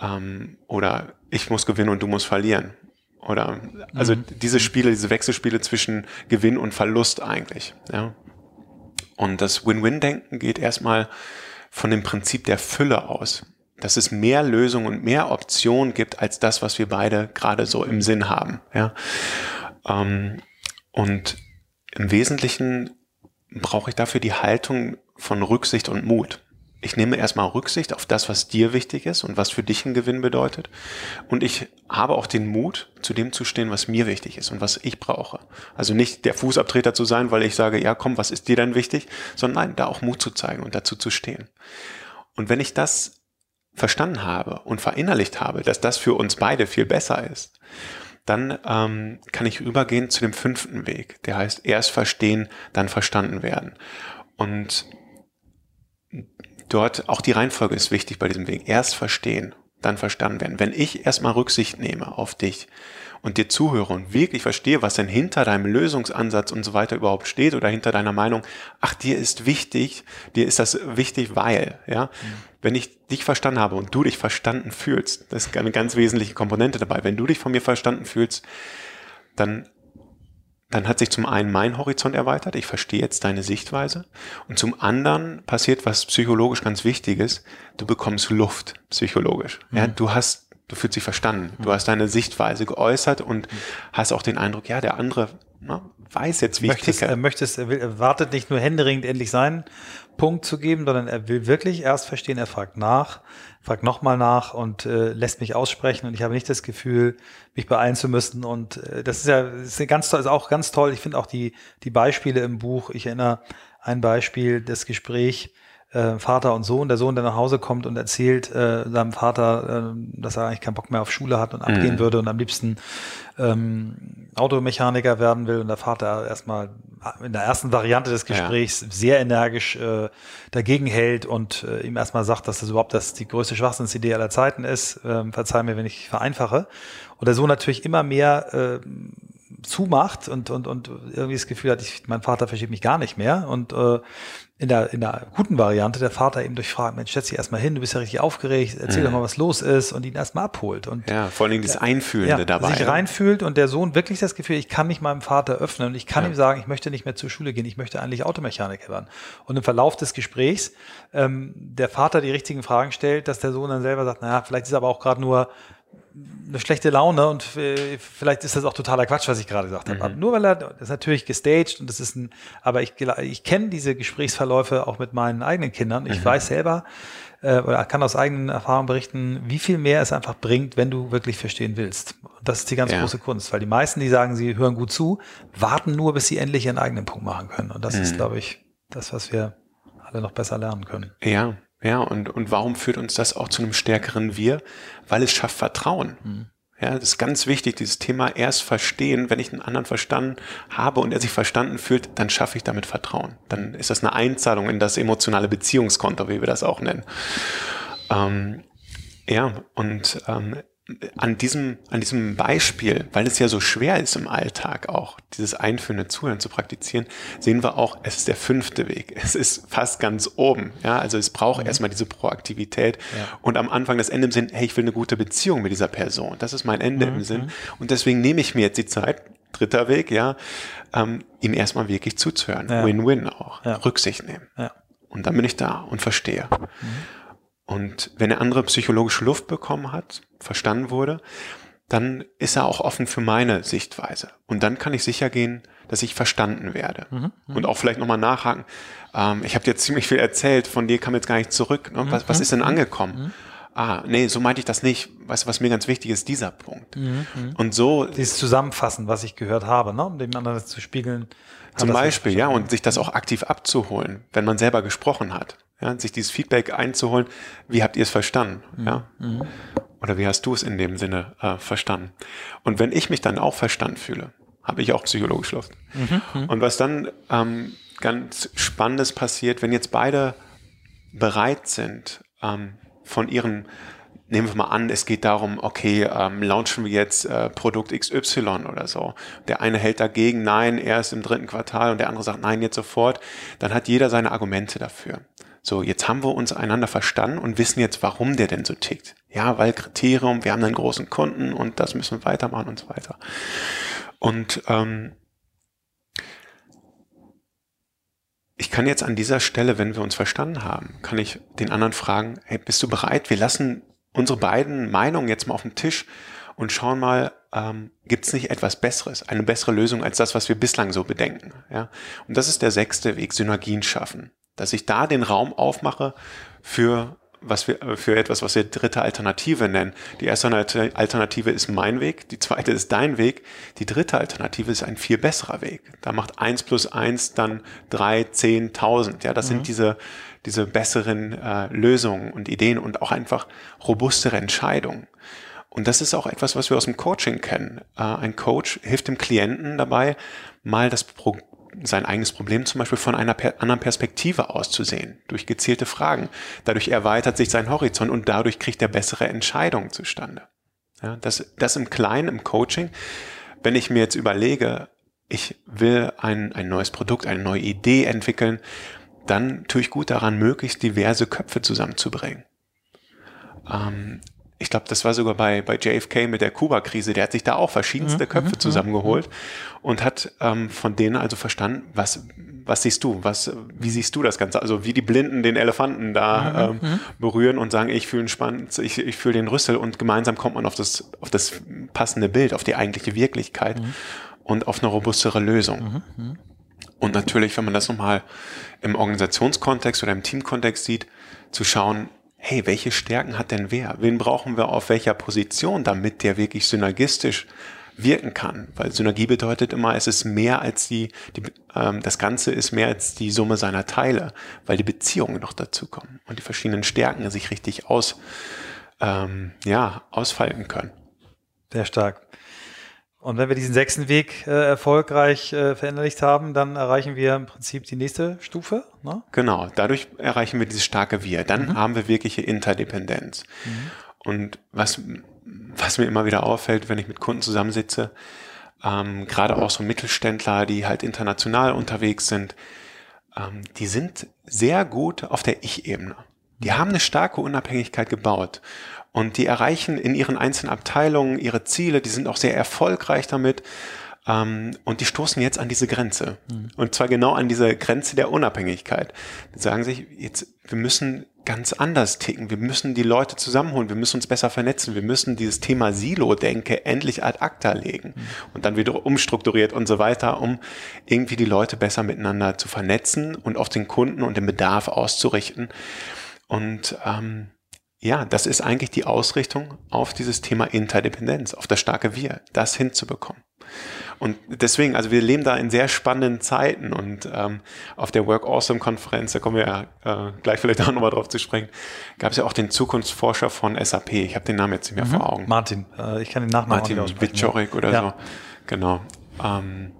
Ähm, oder ich muss gewinnen und du musst verlieren. Oder also mhm. diese Spiele, diese Wechselspiele zwischen Gewinn und Verlust eigentlich. Ja. Und das Win-Win-Denken geht erstmal von dem Prinzip der Fülle aus. Dass es mehr Lösungen und mehr Optionen gibt als das, was wir beide gerade so im Sinn haben. Ja. Ähm, und im Wesentlichen brauche ich dafür die Haltung von Rücksicht und Mut. Ich nehme erstmal Rücksicht auf das, was dir wichtig ist und was für dich ein Gewinn bedeutet. Und ich habe auch den Mut, zu dem zu stehen, was mir wichtig ist und was ich brauche. Also nicht der Fußabtreter zu sein, weil ich sage, ja komm, was ist dir denn wichtig, sondern nein, da auch Mut zu zeigen und dazu zu stehen. Und wenn ich das verstanden habe und verinnerlicht habe, dass das für uns beide viel besser ist, dann ähm, kann ich übergehen zu dem fünften Weg. Der heißt erst verstehen, dann verstanden werden. Und dort auch die Reihenfolge ist wichtig bei diesem Weg. Erst verstehen, dann verstanden werden. Wenn ich erstmal Rücksicht nehme auf dich und dir zuhöre und wirklich verstehe, was denn hinter deinem Lösungsansatz und so weiter überhaupt steht oder hinter deiner Meinung, ach, dir ist wichtig, dir ist das wichtig, weil, ja. Mhm. Wenn ich dich verstanden habe und du dich verstanden fühlst, das ist eine ganz wesentliche Komponente dabei. Wenn du dich von mir verstanden fühlst, dann dann hat sich zum einen mein Horizont erweitert, ich verstehe jetzt deine Sichtweise und zum anderen passiert was psychologisch ganz Wichtiges, du bekommst Luft psychologisch. Mhm. Ja, du hast du fühlst dich verstanden, du hast deine Sichtweise geäußert und mhm. hast auch den Eindruck, ja, der andere na, weiß jetzt, wie möchtest, ich ticke. Er, möchtest, er, will, er wartet nicht nur händeringend endlich seinen Punkt zu geben, sondern er will wirklich erst verstehen, er fragt nach, fragt nochmal nach und äh, lässt mich aussprechen und ich habe nicht das Gefühl, mich beeilen zu müssen und äh, das ist ja das ist ganz toll, ist auch ganz toll. Ich finde auch die, die Beispiele im Buch, ich erinnere ein Beispiel, das Gespräch, äh, Vater und Sohn, der Sohn, der nach Hause kommt und erzählt äh, seinem Vater, äh, dass er eigentlich keinen Bock mehr auf Schule hat und abgehen mhm. würde und am liebsten ähm, Automechaniker werden will und der Vater erstmal in der ersten Variante des Gesprächs ja. sehr energisch äh, dagegen hält und äh, ihm erstmal sagt, dass das überhaupt das die größte Schwachsinnsidee aller Zeiten ist. Ähm, verzeih mir, wenn ich vereinfache. Und der Sohn natürlich immer mehr äh, zumacht und, und, und irgendwie das Gefühl hat, ich, mein Vater versteht mich gar nicht mehr. Und äh, in der, in der guten Variante der Vater eben durchfragt, Mensch, setz dich erstmal hin, du bist ja richtig aufgeregt, erzähl mhm. doch mal, was los ist und ihn erstmal abholt. Und ja, vor allen Dingen das Einfühlende ja, dabei. sich reinfühlt und der Sohn wirklich das Gefühl, ich kann mich meinem Vater öffnen und ich kann ja. ihm sagen, ich möchte nicht mehr zur Schule gehen, ich möchte eigentlich Automechaniker werden. Und im Verlauf des Gesprächs ähm, der Vater die richtigen Fragen stellt, dass der Sohn dann selber sagt, naja, vielleicht ist er aber auch gerade nur eine schlechte Laune und äh, vielleicht ist das auch totaler Quatsch, was ich gerade gesagt mhm. habe. Nur weil er, das ist natürlich gestaged und das ist ein, aber ich, ich kenne diese Gesprächsverläufe auch mit meinen eigenen Kindern. Ich mhm. weiß selber äh, oder kann aus eigenen Erfahrungen berichten, wie viel mehr es einfach bringt, wenn du wirklich verstehen willst. Und das ist die ganz ja. große Kunst, weil die meisten, die sagen, sie hören gut zu, warten nur, bis sie endlich ihren eigenen Punkt machen können. Und das mhm. ist, glaube ich, das, was wir alle noch besser lernen können. Ja, ja, und, und warum führt uns das auch zu einem stärkeren Wir? Weil es schafft Vertrauen. Mhm. Ja, das ist ganz wichtig, dieses Thema erst verstehen. Wenn ich einen anderen verstanden habe und er sich verstanden fühlt, dann schaffe ich damit Vertrauen. Dann ist das eine Einzahlung in das emotionale Beziehungskonto, wie wir das auch nennen. Ähm, ja, und ähm, an diesem, an diesem Beispiel, weil es ja so schwer ist im Alltag auch, dieses einführende Zuhören zu praktizieren, sehen wir auch, es ist der fünfte Weg. Es ist fast ganz oben. Ja, also es braucht mhm. erstmal diese Proaktivität ja. und am Anfang das Ende im Sinn, hey, ich will eine gute Beziehung mit dieser Person. Das ist mein Ende mhm. im Sinn. Und deswegen nehme ich mir jetzt die Zeit, dritter Weg, ja, ähm, ihm erstmal wirklich zuzuhören. Win-win ja. auch. Ja. Rücksicht nehmen. Und dann bin ich da und verstehe. Mhm. Und wenn der andere psychologische Luft bekommen hat, verstanden wurde, dann ist er auch offen für meine Sichtweise. Und dann kann ich sicher gehen, dass ich verstanden werde. Mhm, mhm. und auch vielleicht nochmal nachhaken. Ähm, ich habe dir ziemlich viel erzählt, von dir kam jetzt gar nicht zurück. Ne? Was, was mhm, ist denn mhm, angekommen? Mhm. Ah, nee, so meinte ich das nicht. Weißt du, was mir ganz wichtig ist, dieser Punkt. Mhm, und so. Dieses Zusammenfassen, was ich gehört habe, ne? um dem anderen zu spiegeln. Zum Beispiel, ja, und sich das auch aktiv abzuholen, wenn man selber gesprochen hat ja, sich dieses Feedback einzuholen, wie habt ihr es verstanden? Mhm. Ja? Mhm. Oder wie hast du es in dem Sinne äh, verstanden? Und wenn ich mich dann auch verstanden fühle, habe ich auch psychologisch Luft. Mhm. mhm. Und was dann ähm, ganz Spannendes passiert, wenn jetzt beide bereit sind, ähm, von ihren nehmen wir mal an, es geht darum, okay, ähm, launchen wir jetzt äh, Produkt XY oder so. Der eine hält dagegen, nein, erst im dritten Quartal und der andere sagt, nein, jetzt sofort. Dann hat jeder seine Argumente dafür. So, jetzt haben wir uns einander verstanden und wissen jetzt, warum der denn so tickt. Ja, weil Kriterium, wir haben einen großen Kunden und das müssen wir weitermachen und so weiter. Und ähm, ich kann jetzt an dieser Stelle, wenn wir uns verstanden haben, kann ich den anderen fragen, hey, bist du bereit? Wir lassen unsere beiden Meinungen jetzt mal auf den Tisch und schauen mal, ähm, gibt es nicht etwas Besseres, eine bessere Lösung als das, was wir bislang so bedenken. Ja? Und das ist der sechste Weg, Synergien schaffen. Dass ich da den Raum aufmache für was wir für etwas, was wir dritte Alternative nennen. Die erste Alternative ist mein Weg, die zweite ist dein Weg, die dritte Alternative ist ein viel besserer Weg. Da macht eins plus eins dann drei, zehn, tausend. Ja, das mhm. sind diese diese besseren äh, Lösungen und Ideen und auch einfach robustere Entscheidungen. Und das ist auch etwas, was wir aus dem Coaching kennen. Äh, ein Coach hilft dem Klienten dabei, mal das Pro sein eigenes Problem zum Beispiel von einer per anderen Perspektive auszusehen, durch gezielte Fragen. Dadurch erweitert sich sein Horizont und dadurch kriegt er bessere Entscheidungen zustande. Ja, das, das im Kleinen, im Coaching. Wenn ich mir jetzt überlege, ich will ein, ein neues Produkt, eine neue Idee entwickeln, dann tue ich gut daran, möglichst diverse Köpfe zusammenzubringen. Ähm, ich glaube, das war sogar bei, bei JFK mit der Kuba-Krise, der hat sich da auch verschiedenste mhm, Köpfe mhm, zusammengeholt mhm. und hat ähm, von denen also verstanden, was, was siehst du, was, wie siehst du das Ganze? Also wie die Blinden den Elefanten da ähm, berühren und sagen, ich fühle ich, ich fühle den Rüssel und gemeinsam kommt man auf das, auf das passende Bild, auf die eigentliche Wirklichkeit und auf eine robustere Lösung. Und natürlich, wenn man das nochmal im Organisationskontext oder im Teamkontext sieht, zu schauen, hey, welche Stärken hat denn wer? Wen brauchen wir auf welcher Position, damit der wirklich synergistisch wirken kann? Weil Synergie bedeutet immer, es ist mehr als die, die ähm, das Ganze ist mehr als die Summe seiner Teile, weil die Beziehungen noch dazukommen und die verschiedenen Stärken sich richtig aus, ähm, ja, ausfalten können. Sehr stark. Und wenn wir diesen sechsten Weg äh, erfolgreich äh, verinnerlicht haben, dann erreichen wir im Prinzip die nächste Stufe. Ne? Genau, dadurch erreichen wir dieses starke Wir. Dann mhm. haben wir wirkliche Interdependenz. Mhm. Und was, was mir immer wieder auffällt, wenn ich mit Kunden zusammensitze, ähm, gerade auch so Mittelständler, die halt international unterwegs sind, ähm, die sind sehr gut auf der Ich-Ebene. Die haben eine starke Unabhängigkeit gebaut. Und die erreichen in ihren einzelnen Abteilungen ihre Ziele, die sind auch sehr erfolgreich damit. Ähm, und die stoßen jetzt an diese Grenze. Mhm. Und zwar genau an diese Grenze der Unabhängigkeit. Die sagen sich, jetzt, wir müssen ganz anders ticken. Wir müssen die Leute zusammenholen. Wir müssen uns besser vernetzen. Wir müssen dieses Thema Silo-Denke endlich ad acta legen. Mhm. Und dann wieder umstrukturiert und so weiter, um irgendwie die Leute besser miteinander zu vernetzen und auf den Kunden und den Bedarf auszurichten. Und ähm, ja, das ist eigentlich die Ausrichtung auf dieses Thema Interdependenz, auf das starke Wir, das hinzubekommen. Und deswegen, also wir leben da in sehr spannenden Zeiten und ähm, auf der Work Awesome Konferenz, da kommen wir ja äh, gleich vielleicht auch nochmal drauf zu sprechen, gab es ja auch den Zukunftsforscher von SAP. Ich habe den Namen jetzt nicht mehr mhm. vor Augen. Martin, äh, ich kann den Nachnamen Martin Wiczorek oder ja. so. Genau. Ähm,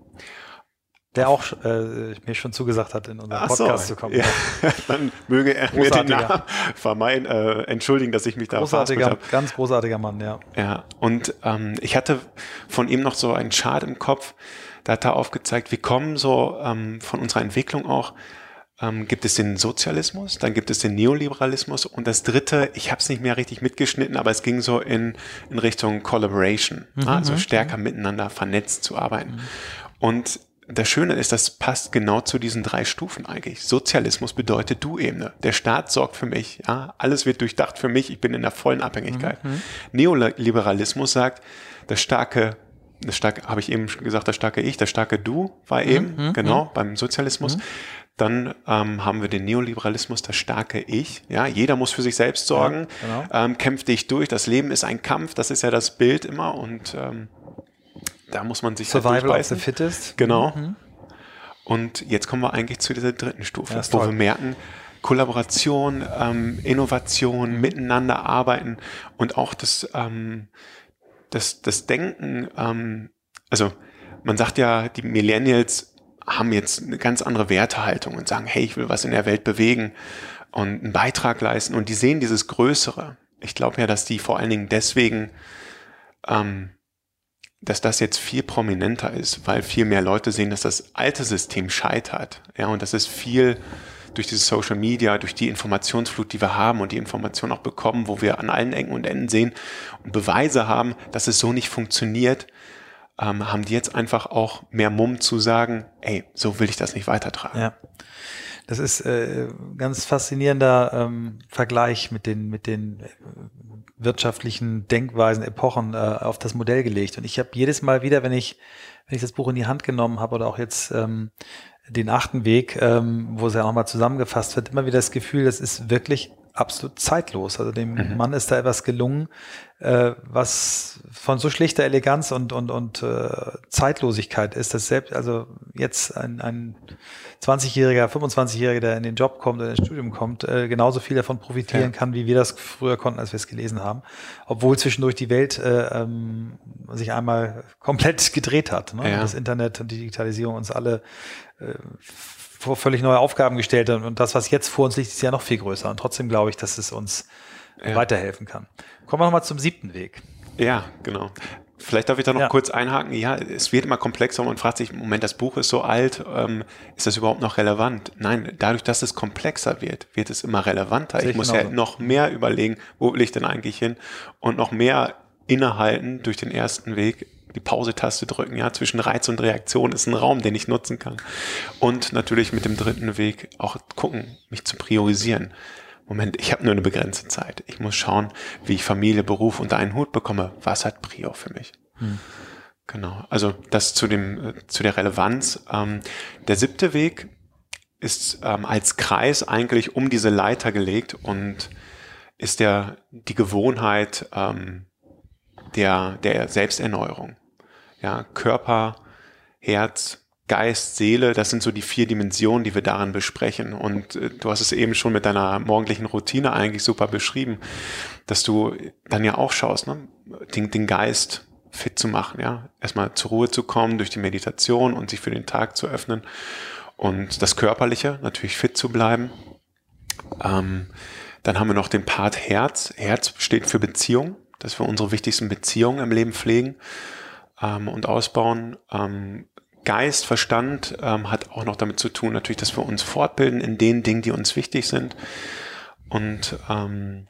der auch äh, mir schon zugesagt hat, in unseren Podcast so, zu kommen. Ja. Dann möge er mir den Namen vermeiden, äh, entschuldigen, dass ich mich da großartiger, habe. Ganz großartiger Mann, ja. Ja, und ähm, ich hatte von ihm noch so einen Chart im Kopf, da hat er aufgezeigt, wir kommen so ähm, von unserer Entwicklung auch, ähm, gibt es den Sozialismus, dann gibt es den Neoliberalismus und das dritte, ich habe es nicht mehr richtig mitgeschnitten, aber es ging so in, in Richtung Collaboration, mhm, also stärker mhm. miteinander vernetzt zu arbeiten. Mhm. Und das Schöne ist, das passt genau zu diesen drei Stufen eigentlich. Sozialismus bedeutet Du-Ebene. Der Staat sorgt für mich. Ja, alles wird durchdacht für mich. Ich bin in der vollen Abhängigkeit. Mhm. Neoliberalismus sagt, das starke, das starke, habe ich eben gesagt, das starke Ich, das starke Du war mhm. eben, mhm. genau, mhm. beim Sozialismus. Mhm. Dann ähm, haben wir den Neoliberalismus, das starke Ich. Ja, jeder muss für sich selbst sorgen. Ja, genau. ähm, kämpf dich durch. Das Leben ist ein Kampf. Das ist ja das Bild immer. Und ähm, da muss man sich halt Survival halt of the fittest. Genau. Mhm. Und jetzt kommen wir eigentlich zu dieser dritten Stufe, wo toll. wir merken, Kollaboration, ähm, Innovation, miteinander arbeiten und auch das, ähm, das, das Denken, ähm, also man sagt ja, die Millennials haben jetzt eine ganz andere Wertehaltung und sagen, hey, ich will was in der Welt bewegen und einen Beitrag leisten und die sehen dieses Größere. Ich glaube ja, dass die vor allen Dingen deswegen, ähm, dass das jetzt viel prominenter ist, weil viel mehr Leute sehen, dass das alte System scheitert. Ja, und das ist viel durch diese Social Media, durch die Informationsflut, die wir haben und die Informationen auch bekommen, wo wir an allen Ecken und Enden sehen und Beweise haben, dass es so nicht funktioniert, ähm, haben die jetzt einfach auch mehr Mumm zu sagen, ey, so will ich das nicht weitertragen. Ja. Das ist äh, ganz faszinierender ähm, Vergleich mit den, mit den äh, wirtschaftlichen Denkweisen, Epochen äh, auf das Modell gelegt. Und ich habe jedes Mal wieder, wenn ich, wenn ich das Buch in die Hand genommen habe oder auch jetzt ähm, den achten Weg, ähm, wo es ja nochmal zusammengefasst wird, immer wieder das Gefühl, das ist wirklich absolut zeitlos. Also dem mhm. Mann ist da etwas gelungen, äh, was von so schlichter Eleganz und, und, und äh, Zeitlosigkeit ist, dass selbst, also jetzt ein, ein 20-Jähriger, 25-Jähriger, der in den Job kommt oder ins Studium kommt, äh, genauso viel davon profitieren ja. kann, wie wir das früher konnten, als wir es gelesen haben. Obwohl zwischendurch die Welt äh, ähm, sich einmal komplett gedreht hat. Ne? Ja. Das Internet und die Digitalisierung uns alle äh, vor völlig neue Aufgaben gestellt hat. Und das, was jetzt vor uns liegt, ist ja noch viel größer. Und trotzdem glaube ich, dass es uns ja. weiterhelfen kann. Kommen wir nochmal zum siebten Weg. Ja, genau. Vielleicht darf ich da noch ja. kurz einhaken. Ja, es wird immer komplexer und man fragt sich, Moment, das Buch ist so alt, ähm, ist das überhaupt noch relevant? Nein, dadurch, dass es komplexer wird, wird es immer relevanter. Ich, ich muss ja noch mehr überlegen, wo will ich denn eigentlich hin und noch mehr innehalten durch den ersten Weg, die Pause-Taste drücken, ja, zwischen Reiz und Reaktion ist ein Raum, den ich nutzen kann. Und natürlich mit dem dritten Weg auch gucken, mich zu priorisieren. Moment, ich habe nur eine begrenzte Zeit. Ich muss schauen, wie ich Familie, Beruf unter einen Hut bekomme. Was hat Prio für mich? Hm. Genau. Also das zu dem äh, zu der Relevanz. Ähm, der siebte Weg ist ähm, als Kreis eigentlich um diese Leiter gelegt und ist der die Gewohnheit ähm, der der Selbsterneuerung. Ja, Körper, Herz, Geist, Seele, das sind so die vier Dimensionen, die wir darin besprechen. Und äh, du hast es eben schon mit deiner morgendlichen Routine eigentlich super beschrieben, dass du dann ja auch schaust, ne? den, den Geist fit zu machen, ja. Erstmal zur Ruhe zu kommen durch die Meditation und sich für den Tag zu öffnen. Und das Körperliche, natürlich fit zu bleiben. Ähm, dann haben wir noch den Part Herz. Herz steht für Beziehung, dass wir unsere wichtigsten Beziehungen im Leben pflegen ähm, und ausbauen. Ähm, Geist, Verstand ähm, hat auch noch damit zu tun, natürlich, dass wir uns fortbilden in den Dingen, die uns wichtig sind. Und ähm,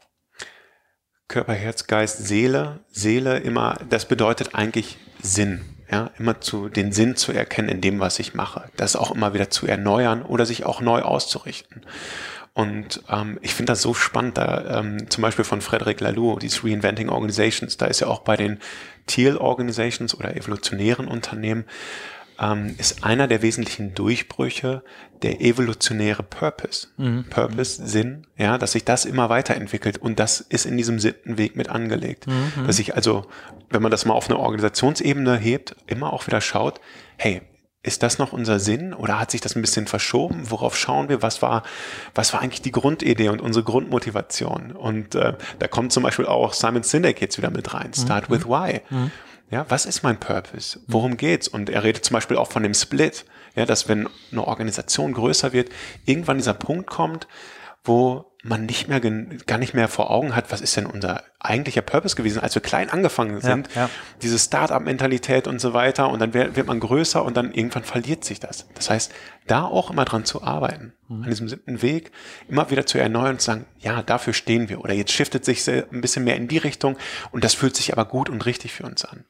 Körper, Herz, Geist, Seele, Seele immer, das bedeutet eigentlich Sinn. Ja, immer zu den Sinn zu erkennen in dem, was ich mache. Das auch immer wieder zu erneuern oder sich auch neu auszurichten. Und ähm, ich finde das so spannend, da ähm, zum Beispiel von Frederic Laloux, dieses Reinventing Organizations, da ist ja auch bei den Teal Organizations oder evolutionären Unternehmen ähm, ist einer der wesentlichen Durchbrüche der evolutionäre Purpose. Mhm. Purpose, Sinn, ja, dass sich das immer weiterentwickelt und das ist in diesem siebten Weg mit angelegt. Mhm. Dass ich also, wenn man das mal auf eine Organisationsebene hebt, immer auch wieder schaut, hey, ist das noch unser Sinn oder hat sich das ein bisschen verschoben? Worauf schauen wir? Was war, was war eigentlich die Grundidee und unsere Grundmotivation? Und äh, da kommt zum Beispiel auch Simon Sinek jetzt wieder mit rein. Start mhm. with why. Mhm. Ja, was ist mein Purpose? Worum geht's? Und er redet zum Beispiel auch von dem Split. Ja, dass wenn eine Organisation größer wird, irgendwann dieser Punkt kommt, wo man nicht mehr gar nicht mehr vor Augen hat, was ist denn unser eigentlicher Purpose gewesen, als wir klein angefangen sind. Ja, ja. Diese Start-up-Mentalität und so weiter. Und dann wird, man größer und dann irgendwann verliert sich das. Das heißt, da auch immer dran zu arbeiten, mhm. an diesem siebten Weg, immer wieder zu erneuern und zu sagen, ja, dafür stehen wir. Oder jetzt shiftet sich ein bisschen mehr in die Richtung und das fühlt sich aber gut und richtig für uns an.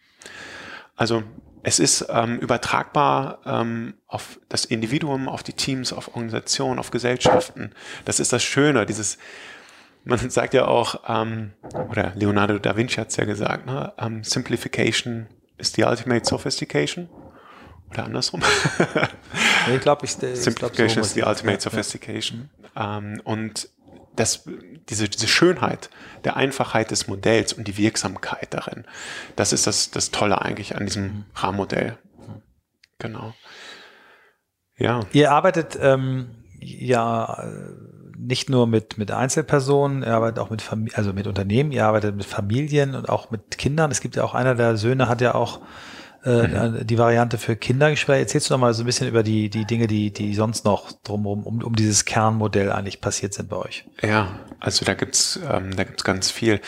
Also es ist ähm, übertragbar ähm, auf das Individuum, auf die Teams, auf Organisationen, auf Gesellschaften. Das ist das Schöne, dieses, man sagt ja auch, ähm, oder Leonardo da Vinci hat es ja gesagt, ne, ähm, Simplification is the ultimate sophistication. Oder andersrum. ich glaube, ich, ich Simplification glaub, so is the ultimate sophistication. Ja. Ähm, und das, diese, diese Schönheit der Einfachheit des Modells und die Wirksamkeit darin, das ist das, das Tolle eigentlich an diesem mhm. Rahmenmodell. Genau. Ja. Ihr arbeitet ähm, ja nicht nur mit, mit Einzelpersonen, ihr arbeitet auch mit Familie, also mit Unternehmen, ihr arbeitet mit Familien und auch mit Kindern. Es gibt ja auch einer der Söhne hat ja auch äh, mhm. die Variante für Kindergespräche. Erzählst du noch mal so ein bisschen über die, die Dinge, die, die sonst noch drumherum um, um dieses Kernmodell eigentlich passiert sind bei euch? Ja, also da gibt's ähm, da gibt's ganz viel.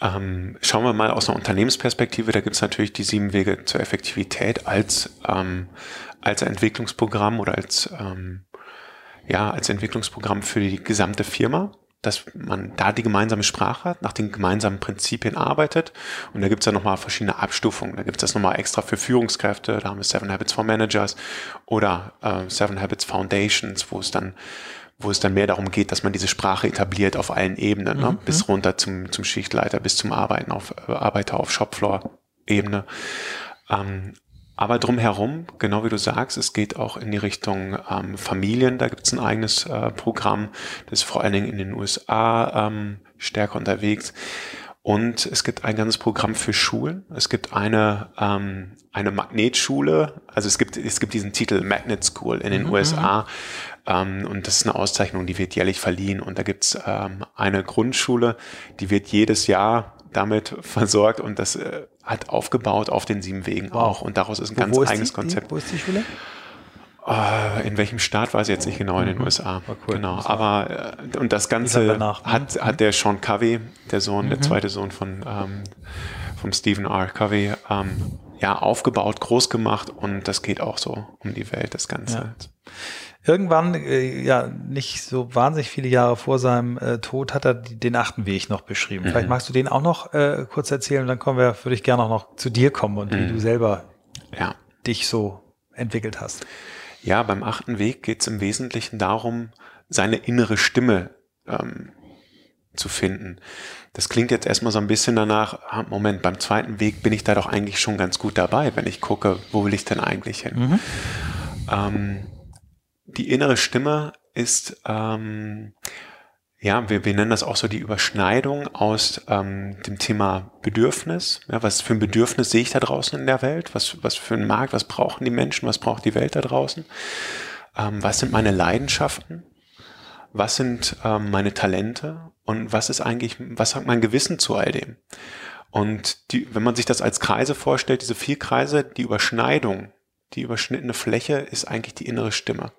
Ähm, schauen wir mal aus einer Unternehmensperspektive, da gibt's natürlich die sieben Wege zur Effektivität als, ähm, als Entwicklungsprogramm oder als, ähm, ja, als Entwicklungsprogramm für die gesamte Firma dass man da die gemeinsame Sprache hat, nach den gemeinsamen Prinzipien arbeitet. Und da gibt's ja nochmal verschiedene Abstufungen. Da gibt's das nochmal extra für Führungskräfte, da haben wir Seven Habits for Managers oder äh, Seven Habits Foundations, wo es dann wo es dann mehr darum geht, dass man diese Sprache etabliert auf allen Ebenen, ne? mhm. bis runter zum, zum Schichtleiter, bis zum Arbeiten auf äh, Arbeiter auf Shopfloor-Ebene. Ähm, aber drumherum, genau wie du sagst, es geht auch in die Richtung ähm, Familien. Da gibt es ein eigenes äh, Programm, das ist vor allen Dingen in den USA ähm, stärker unterwegs. Und es gibt ein ganzes Programm für Schulen. Es gibt eine, ähm, eine Magnetschule. Also es gibt, es gibt diesen Titel Magnet School in den mhm. USA. Ähm, und das ist eine Auszeichnung, die wird jährlich verliehen. Und da gibt's ähm, eine Grundschule, die wird jedes Jahr damit versorgt und das äh, hat aufgebaut auf den sieben Wegen wow. auch. Und daraus ist ein wo, ganz wo eigenes die, Konzept. Wo ist die Schule? Uh, in welchem Staat weiß ich jetzt nicht genau in den mhm. USA. Cool. Genau. Aber äh, und das Ganze danach, ne? hat, hat der Sean Covey, der Sohn, mhm. der zweite Sohn von ähm, vom Stephen R. Covey, ähm, ja aufgebaut, groß gemacht und das geht auch so um die Welt, das Ganze. Ja. Irgendwann, äh, ja, nicht so wahnsinnig viele Jahre vor seinem äh, Tod, hat er den achten Weg noch beschrieben. Mhm. Vielleicht magst du den auch noch äh, kurz erzählen, dann kommen wir, würde ich gerne auch noch zu dir kommen und mhm. wie du selber ja. dich so entwickelt hast. Ja, beim achten Weg geht es im Wesentlichen darum, seine innere Stimme ähm, zu finden. Das klingt jetzt erstmal so ein bisschen danach, ah, Moment, beim zweiten Weg bin ich da doch eigentlich schon ganz gut dabei, wenn ich gucke, wo will ich denn eigentlich hin? Mhm. Ähm, die innere Stimme ist, ähm, ja, wir, wir nennen das auch so die Überschneidung aus ähm, dem Thema Bedürfnis. Ja, was für ein Bedürfnis sehe ich da draußen in der Welt? Was, was für ein Markt? Was brauchen die Menschen? Was braucht die Welt da draußen? Ähm, was sind meine Leidenschaften? Was sind ähm, meine Talente? Und was ist eigentlich, was sagt mein Gewissen zu all dem? Und die, wenn man sich das als Kreise vorstellt, diese vier Kreise, die Überschneidung, die überschnittene Fläche ist eigentlich die innere Stimme.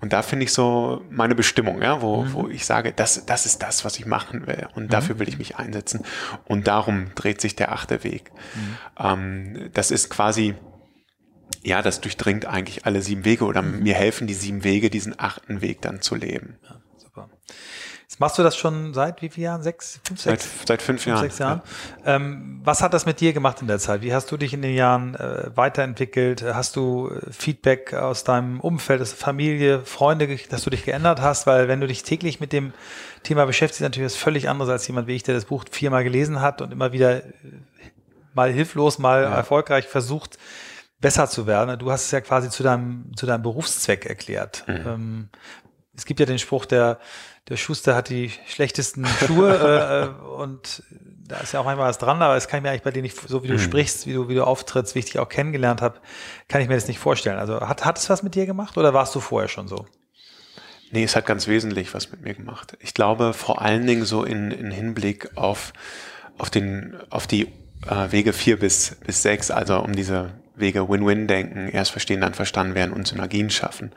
Und da finde ich so meine Bestimmung, ja, wo, mhm. wo ich sage, das, das ist das, was ich machen will. Und mhm. dafür will ich mich einsetzen. Und darum dreht sich der achte Weg. Mhm. Ähm, das ist quasi, ja, das durchdringt eigentlich alle sieben Wege oder mhm. mir helfen die sieben Wege, diesen achten Weg dann zu leben. Ja, super. Jetzt machst du das schon seit wie vielen Jahren? Sechs, fünf, sechs? Seit, seit fünf, fünf Jahren. Sechs Jahren. Ja. Ähm, was hat das mit dir gemacht in der Zeit? Wie hast du dich in den Jahren äh, weiterentwickelt? Hast du äh, Feedback aus deinem Umfeld, aus der Familie, Freunde, dass du dich geändert hast? Weil wenn du dich täglich mit dem Thema beschäftigst, natürlich was völlig anderes als jemand wie ich, der das Buch viermal gelesen hat und immer wieder äh, mal hilflos, mal ja. erfolgreich versucht, besser zu werden. Du hast es ja quasi zu deinem, zu deinem Berufszweck erklärt. Mhm. Ähm, es gibt ja den Spruch, der der Schuster hat die schlechtesten Schuhe äh, äh, und da ist ja auch manchmal was dran, aber das kann ich mir eigentlich bei dir nicht, so wie du mhm. sprichst, wie du, wie du auftrittst, wie ich dich auch kennengelernt habe, kann ich mir das nicht vorstellen. Also hat, hat es was mit dir gemacht oder warst du vorher schon so? Nee, es hat ganz wesentlich was mit mir gemacht. Ich glaube vor allen Dingen so in, in Hinblick auf, auf, den, auf die äh, Wege vier bis, bis sechs, also um diese Wege Win-Win-Denken, erst verstehen, dann verstanden werden und Synergien schaffen.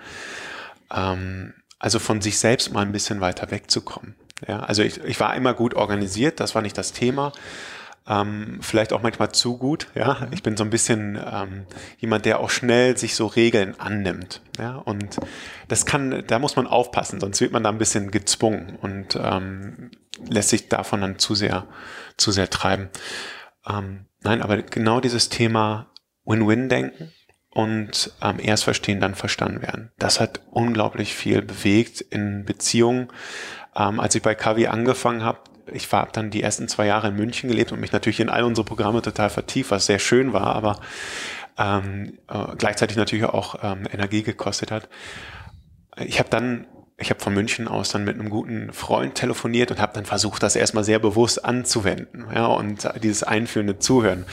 Ähm, also von sich selbst mal ein bisschen weiter wegzukommen. Ja, also ich, ich war immer gut organisiert, das war nicht das Thema. Ähm, vielleicht auch manchmal zu gut. Ja, mhm. ich bin so ein bisschen ähm, jemand, der auch schnell sich so Regeln annimmt. Ja, und das kann, da muss man aufpassen, sonst wird man da ein bisschen gezwungen und ähm, lässt sich davon dann zu sehr, zu sehr treiben. Ähm, nein, aber genau dieses Thema Win-Win-Denken, und ähm, erst verstehen, dann verstanden werden. Das hat unglaublich viel bewegt in Beziehungen. Ähm, als ich bei Kavi angefangen habe, ich war dann die ersten zwei Jahre in München gelebt und mich natürlich in all unsere Programme total vertieft, was sehr schön war, aber ähm, äh, gleichzeitig natürlich auch ähm, Energie gekostet hat. Ich habe dann ich habe von München aus dann mit einem guten Freund telefoniert und habe dann versucht, das erstmal sehr bewusst anzuwenden ja, und dieses einführende Zuhören.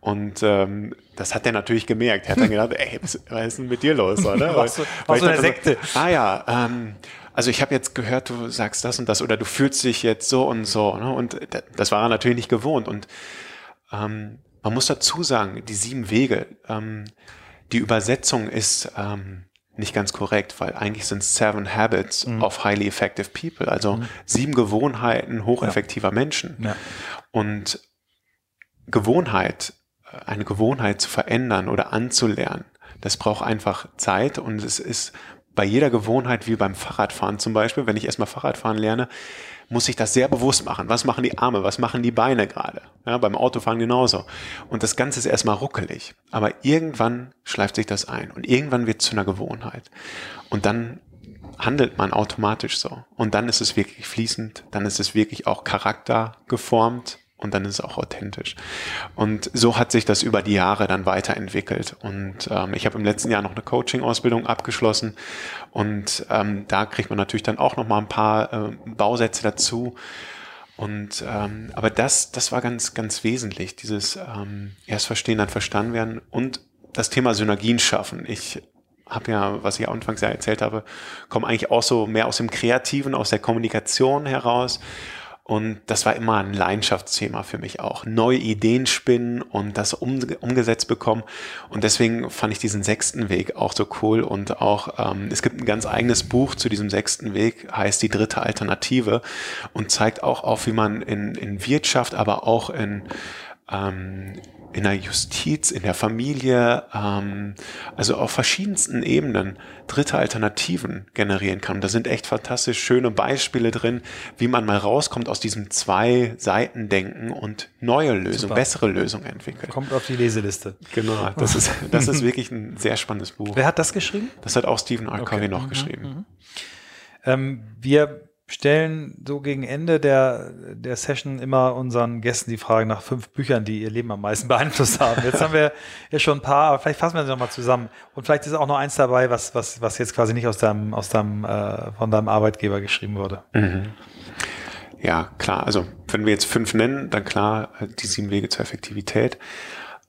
Und ähm, das hat er natürlich gemerkt. Er hat dann gedacht, ey, was, was ist denn mit dir los? Oder? was, was so eine Sekte. So, ah ja, ähm, also ich habe jetzt gehört, du sagst das und das oder du fühlst dich jetzt so und so. Ne? Und das war er natürlich nicht gewohnt. Und ähm, man muss dazu sagen, die sieben Wege, ähm, die Übersetzung ist ähm, nicht ganz korrekt, weil eigentlich sind es Seven Habits mhm. of Highly Effective People, also mhm. sieben Gewohnheiten hocheffektiver ja. Menschen. Ja. Und Gewohnheit, eine Gewohnheit zu verändern oder anzulernen, das braucht einfach Zeit und es ist bei jeder Gewohnheit wie beim Fahrradfahren zum Beispiel, wenn ich erstmal Fahrradfahren lerne, muss ich das sehr bewusst machen. Was machen die Arme? Was machen die Beine gerade? Ja, beim Autofahren genauso. Und das Ganze ist erstmal ruckelig. Aber irgendwann schleift sich das ein und irgendwann wird es zu einer Gewohnheit. Und dann handelt man automatisch so. Und dann ist es wirklich fließend, dann ist es wirklich auch Charakter geformt und dann ist es auch authentisch. Und so hat sich das über die Jahre dann weiterentwickelt. Und ähm, ich habe im letzten Jahr noch eine Coaching-Ausbildung abgeschlossen und ähm, da kriegt man natürlich dann auch noch mal ein paar äh, Bausätze dazu. Und ähm, aber das, das war ganz, ganz wesentlich, dieses ähm, erst verstehen, dann verstanden werden und das Thema Synergien schaffen. Ich habe ja, was ich anfangs ja erzählt habe, komme eigentlich auch so mehr aus dem Kreativen, aus der Kommunikation heraus und das war immer ein Leidenschaftsthema für mich auch. Neue Ideen spinnen und das um, umgesetzt bekommen. Und deswegen fand ich diesen sechsten Weg auch so cool. Und auch, ähm, es gibt ein ganz eigenes Buch zu diesem sechsten Weg, heißt die dritte Alternative und zeigt auch auf, wie man in, in Wirtschaft, aber auch in ähm, in der Justiz, in der Familie, ähm, also auf verschiedensten Ebenen dritte Alternativen generieren kann. Da sind echt fantastisch schöne Beispiele drin, wie man mal rauskommt aus diesem zwei Seiten denken und neue Lösungen, bessere Lösungen entwickelt. Kommt auf die Leseliste. Genau, das ist, das ist wirklich ein sehr spannendes Buch. Wer hat das geschrieben? Das hat auch Stephen R. Covey noch mhm, geschrieben. Mhm. Ähm, wir stellen so gegen Ende der, der Session immer unseren Gästen die Frage nach fünf Büchern, die ihr Leben am meisten beeinflusst haben. Jetzt haben wir ja schon ein paar, aber vielleicht fassen wir sie nochmal zusammen. Und vielleicht ist auch noch eins dabei, was, was, was jetzt quasi nicht aus deinem, aus deinem, äh, von deinem Arbeitgeber geschrieben wurde. Mhm. Ja, klar. Also, wenn wir jetzt fünf nennen, dann klar, die sieben Wege zur Effektivität.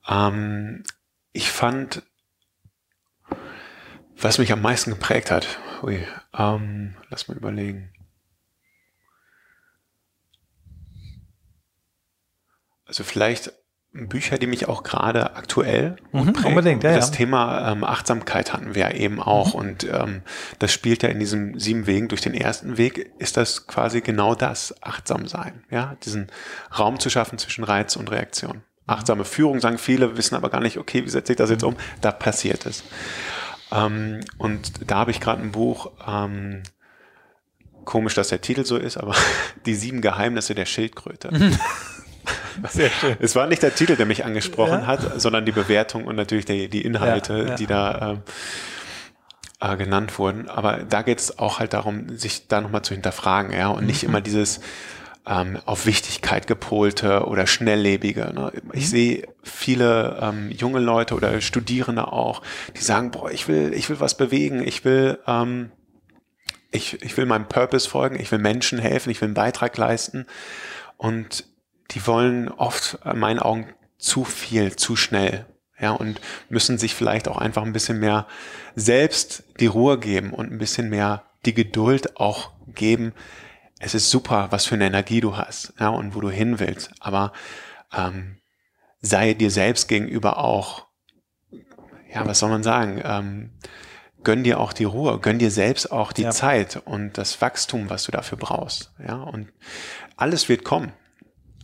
Ähm, ich fand, was mich am meisten geprägt hat, ui, ähm, lass mal überlegen. Also vielleicht Bücher, die mich auch gerade aktuell mhm, unbedingt. Ja, das ja. Thema ähm, Achtsamkeit hatten wir eben auch mhm. und ähm, das spielt ja in diesem sieben Wegen durch den ersten Weg ist das quasi genau das achtsam sein, ja, diesen Raum zu schaffen zwischen Reiz und Reaktion. Mhm. Achtsame Führung sagen viele, wissen aber gar nicht, okay, wie setze ich das jetzt um? Da passiert es. Ähm, und da habe ich gerade ein Buch. Ähm, Komisch, dass der Titel so ist, aber die sieben Geheimnisse der Schildkröte. Mhm. Sehr schön. Es war nicht der Titel, der mich angesprochen ja. hat, sondern die Bewertung und natürlich die, die Inhalte, ja, ja. die da ähm, äh, genannt wurden. Aber da geht es auch halt darum, sich da nochmal zu hinterfragen, ja, und mhm. nicht immer dieses ähm, auf Wichtigkeit gepolte oder schnelllebige. Ne? Ich mhm. sehe viele ähm, junge Leute oder Studierende auch, die sagen, boah, ich will, ich will was bewegen, ich will ähm, ich, ich will meinem Purpose folgen, ich will Menschen helfen, ich will einen Beitrag leisten. Und die wollen oft in meinen Augen zu viel, zu schnell. Ja, und müssen sich vielleicht auch einfach ein bisschen mehr selbst die Ruhe geben und ein bisschen mehr die Geduld auch geben. Es ist super, was für eine Energie du hast, ja, und wo du hin willst. Aber ähm, sei dir selbst gegenüber auch, ja, was soll man sagen? Ähm, gönn dir auch die Ruhe, gönn dir selbst auch die ja. Zeit und das Wachstum, was du dafür brauchst. Ja, und alles wird kommen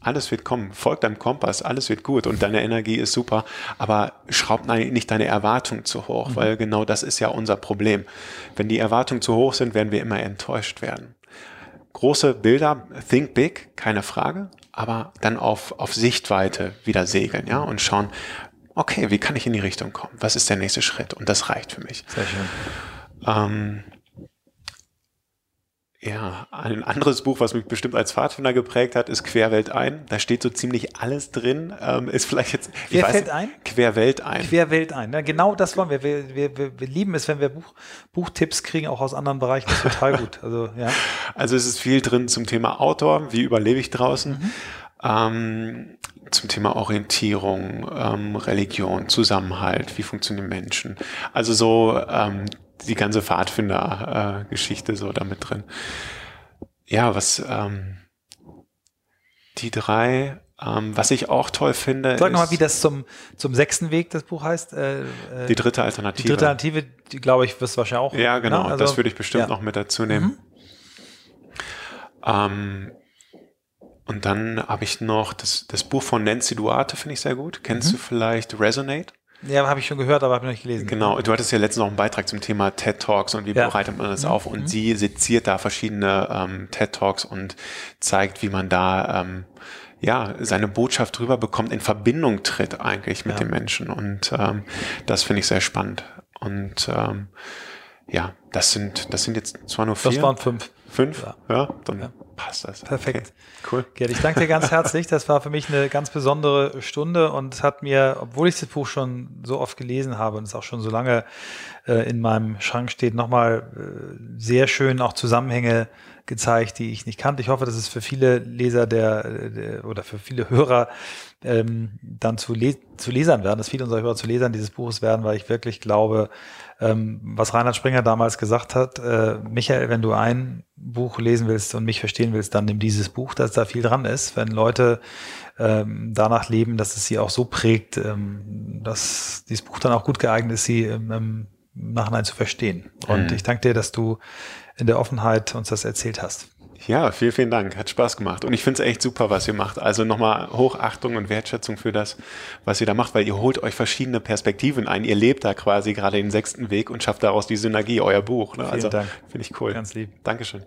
alles wird kommen, folgt deinem Kompass, alles wird gut und deine Energie ist super, aber schraub nicht deine Erwartungen zu hoch, mhm. weil genau das ist ja unser Problem. Wenn die Erwartungen zu hoch sind, werden wir immer enttäuscht werden. Große Bilder, think big, keine Frage, aber dann auf, auf Sichtweite wieder segeln, ja, und schauen, okay, wie kann ich in die Richtung kommen? Was ist der nächste Schritt? Und das reicht für mich. Sehr schön. Ähm, ja, ein anderes Buch, was mich bestimmt als Pfadfinder geprägt hat, ist Querwelt ein. Da steht so ziemlich alles drin. Ähm, ist vielleicht jetzt. Wer fällt ein? Querwelt ein. Querwelt ein. Ja, genau das wollen wir. Wir, wir, wir, wir lieben es, wenn wir Buch, Buchtipps kriegen, auch aus anderen Bereichen. Das ist total gut. Also, ja. also es ist viel drin zum Thema Autor. Wie überlebe ich draußen? Mhm. Ähm, zum Thema Orientierung, ähm, Religion, Zusammenhalt, wie funktionieren Menschen. Also so ähm, die ganze Pfadfinder-Geschichte so damit drin. Ja, was ähm, die drei Ähm, was ich auch toll finde. Sag nochmal, wie das zum, zum sechsten Weg, das Buch heißt. Äh, äh die dritte Alternative. Die dritte Alternative, die glaube ich, wirst du wahrscheinlich auch. Ja, genau. Also, das würde ich bestimmt ja. noch mit dazu nehmen. Mhm. Ähm, und dann habe ich noch das, das Buch von Nancy Duarte, finde ich sehr gut. Kennst mhm. du vielleicht Resonate? Ja, habe ich schon gehört, aber habe ich noch nicht gelesen. Genau, du hattest ja letztens noch einen Beitrag zum Thema TED Talks und wie ja. bereitet man das mhm. auf. Und mhm. sie seziert da verschiedene ähm, TED Talks und zeigt, wie man da ähm, ja seine Botschaft drüber bekommt, in Verbindung tritt eigentlich mit ja. den Menschen. Und ähm, das finde ich sehr spannend. Und ähm, ja, das sind, das sind jetzt zwar nur vier. Das waren fünf. Fünf? Ja, ja dann ja. Passt das. Perfekt. Okay. Cool. Gerd, ich danke dir ganz herzlich. Das war für mich eine ganz besondere Stunde und hat mir, obwohl ich das Buch schon so oft gelesen habe und es auch schon so lange äh, in meinem Schrank steht, nochmal äh, sehr schön auch Zusammenhänge gezeigt, die ich nicht kannte. Ich hoffe, dass es für viele Leser der, der oder für viele Hörer ähm, dann zu, le zu Lesern werden, dass viele unserer Hörer zu Lesern dieses Buches werden, weil ich wirklich glaube, ähm, was Reinhard Springer damals gesagt hat, äh, Michael, wenn du ein Buch lesen willst und mich verstehen willst, dann nimm dieses Buch, dass da viel dran ist. Wenn Leute ähm, danach leben, dass es sie auch so prägt, ähm, dass dieses Buch dann auch gut geeignet ist, sie im, im Nachhinein zu verstehen. Und mhm. ich danke dir, dass du in der Offenheit uns das erzählt hast. Ja, vielen, vielen Dank. Hat Spaß gemacht. Und ich finde es echt super, was ihr macht. Also nochmal Hochachtung und Wertschätzung für das, was ihr da macht, weil ihr holt euch verschiedene Perspektiven ein. Ihr lebt da quasi gerade den sechsten Weg und schafft daraus die Synergie, euer Buch. Ne? Vielen also, Dank. Finde ich cool. Ganz lieb. Dankeschön.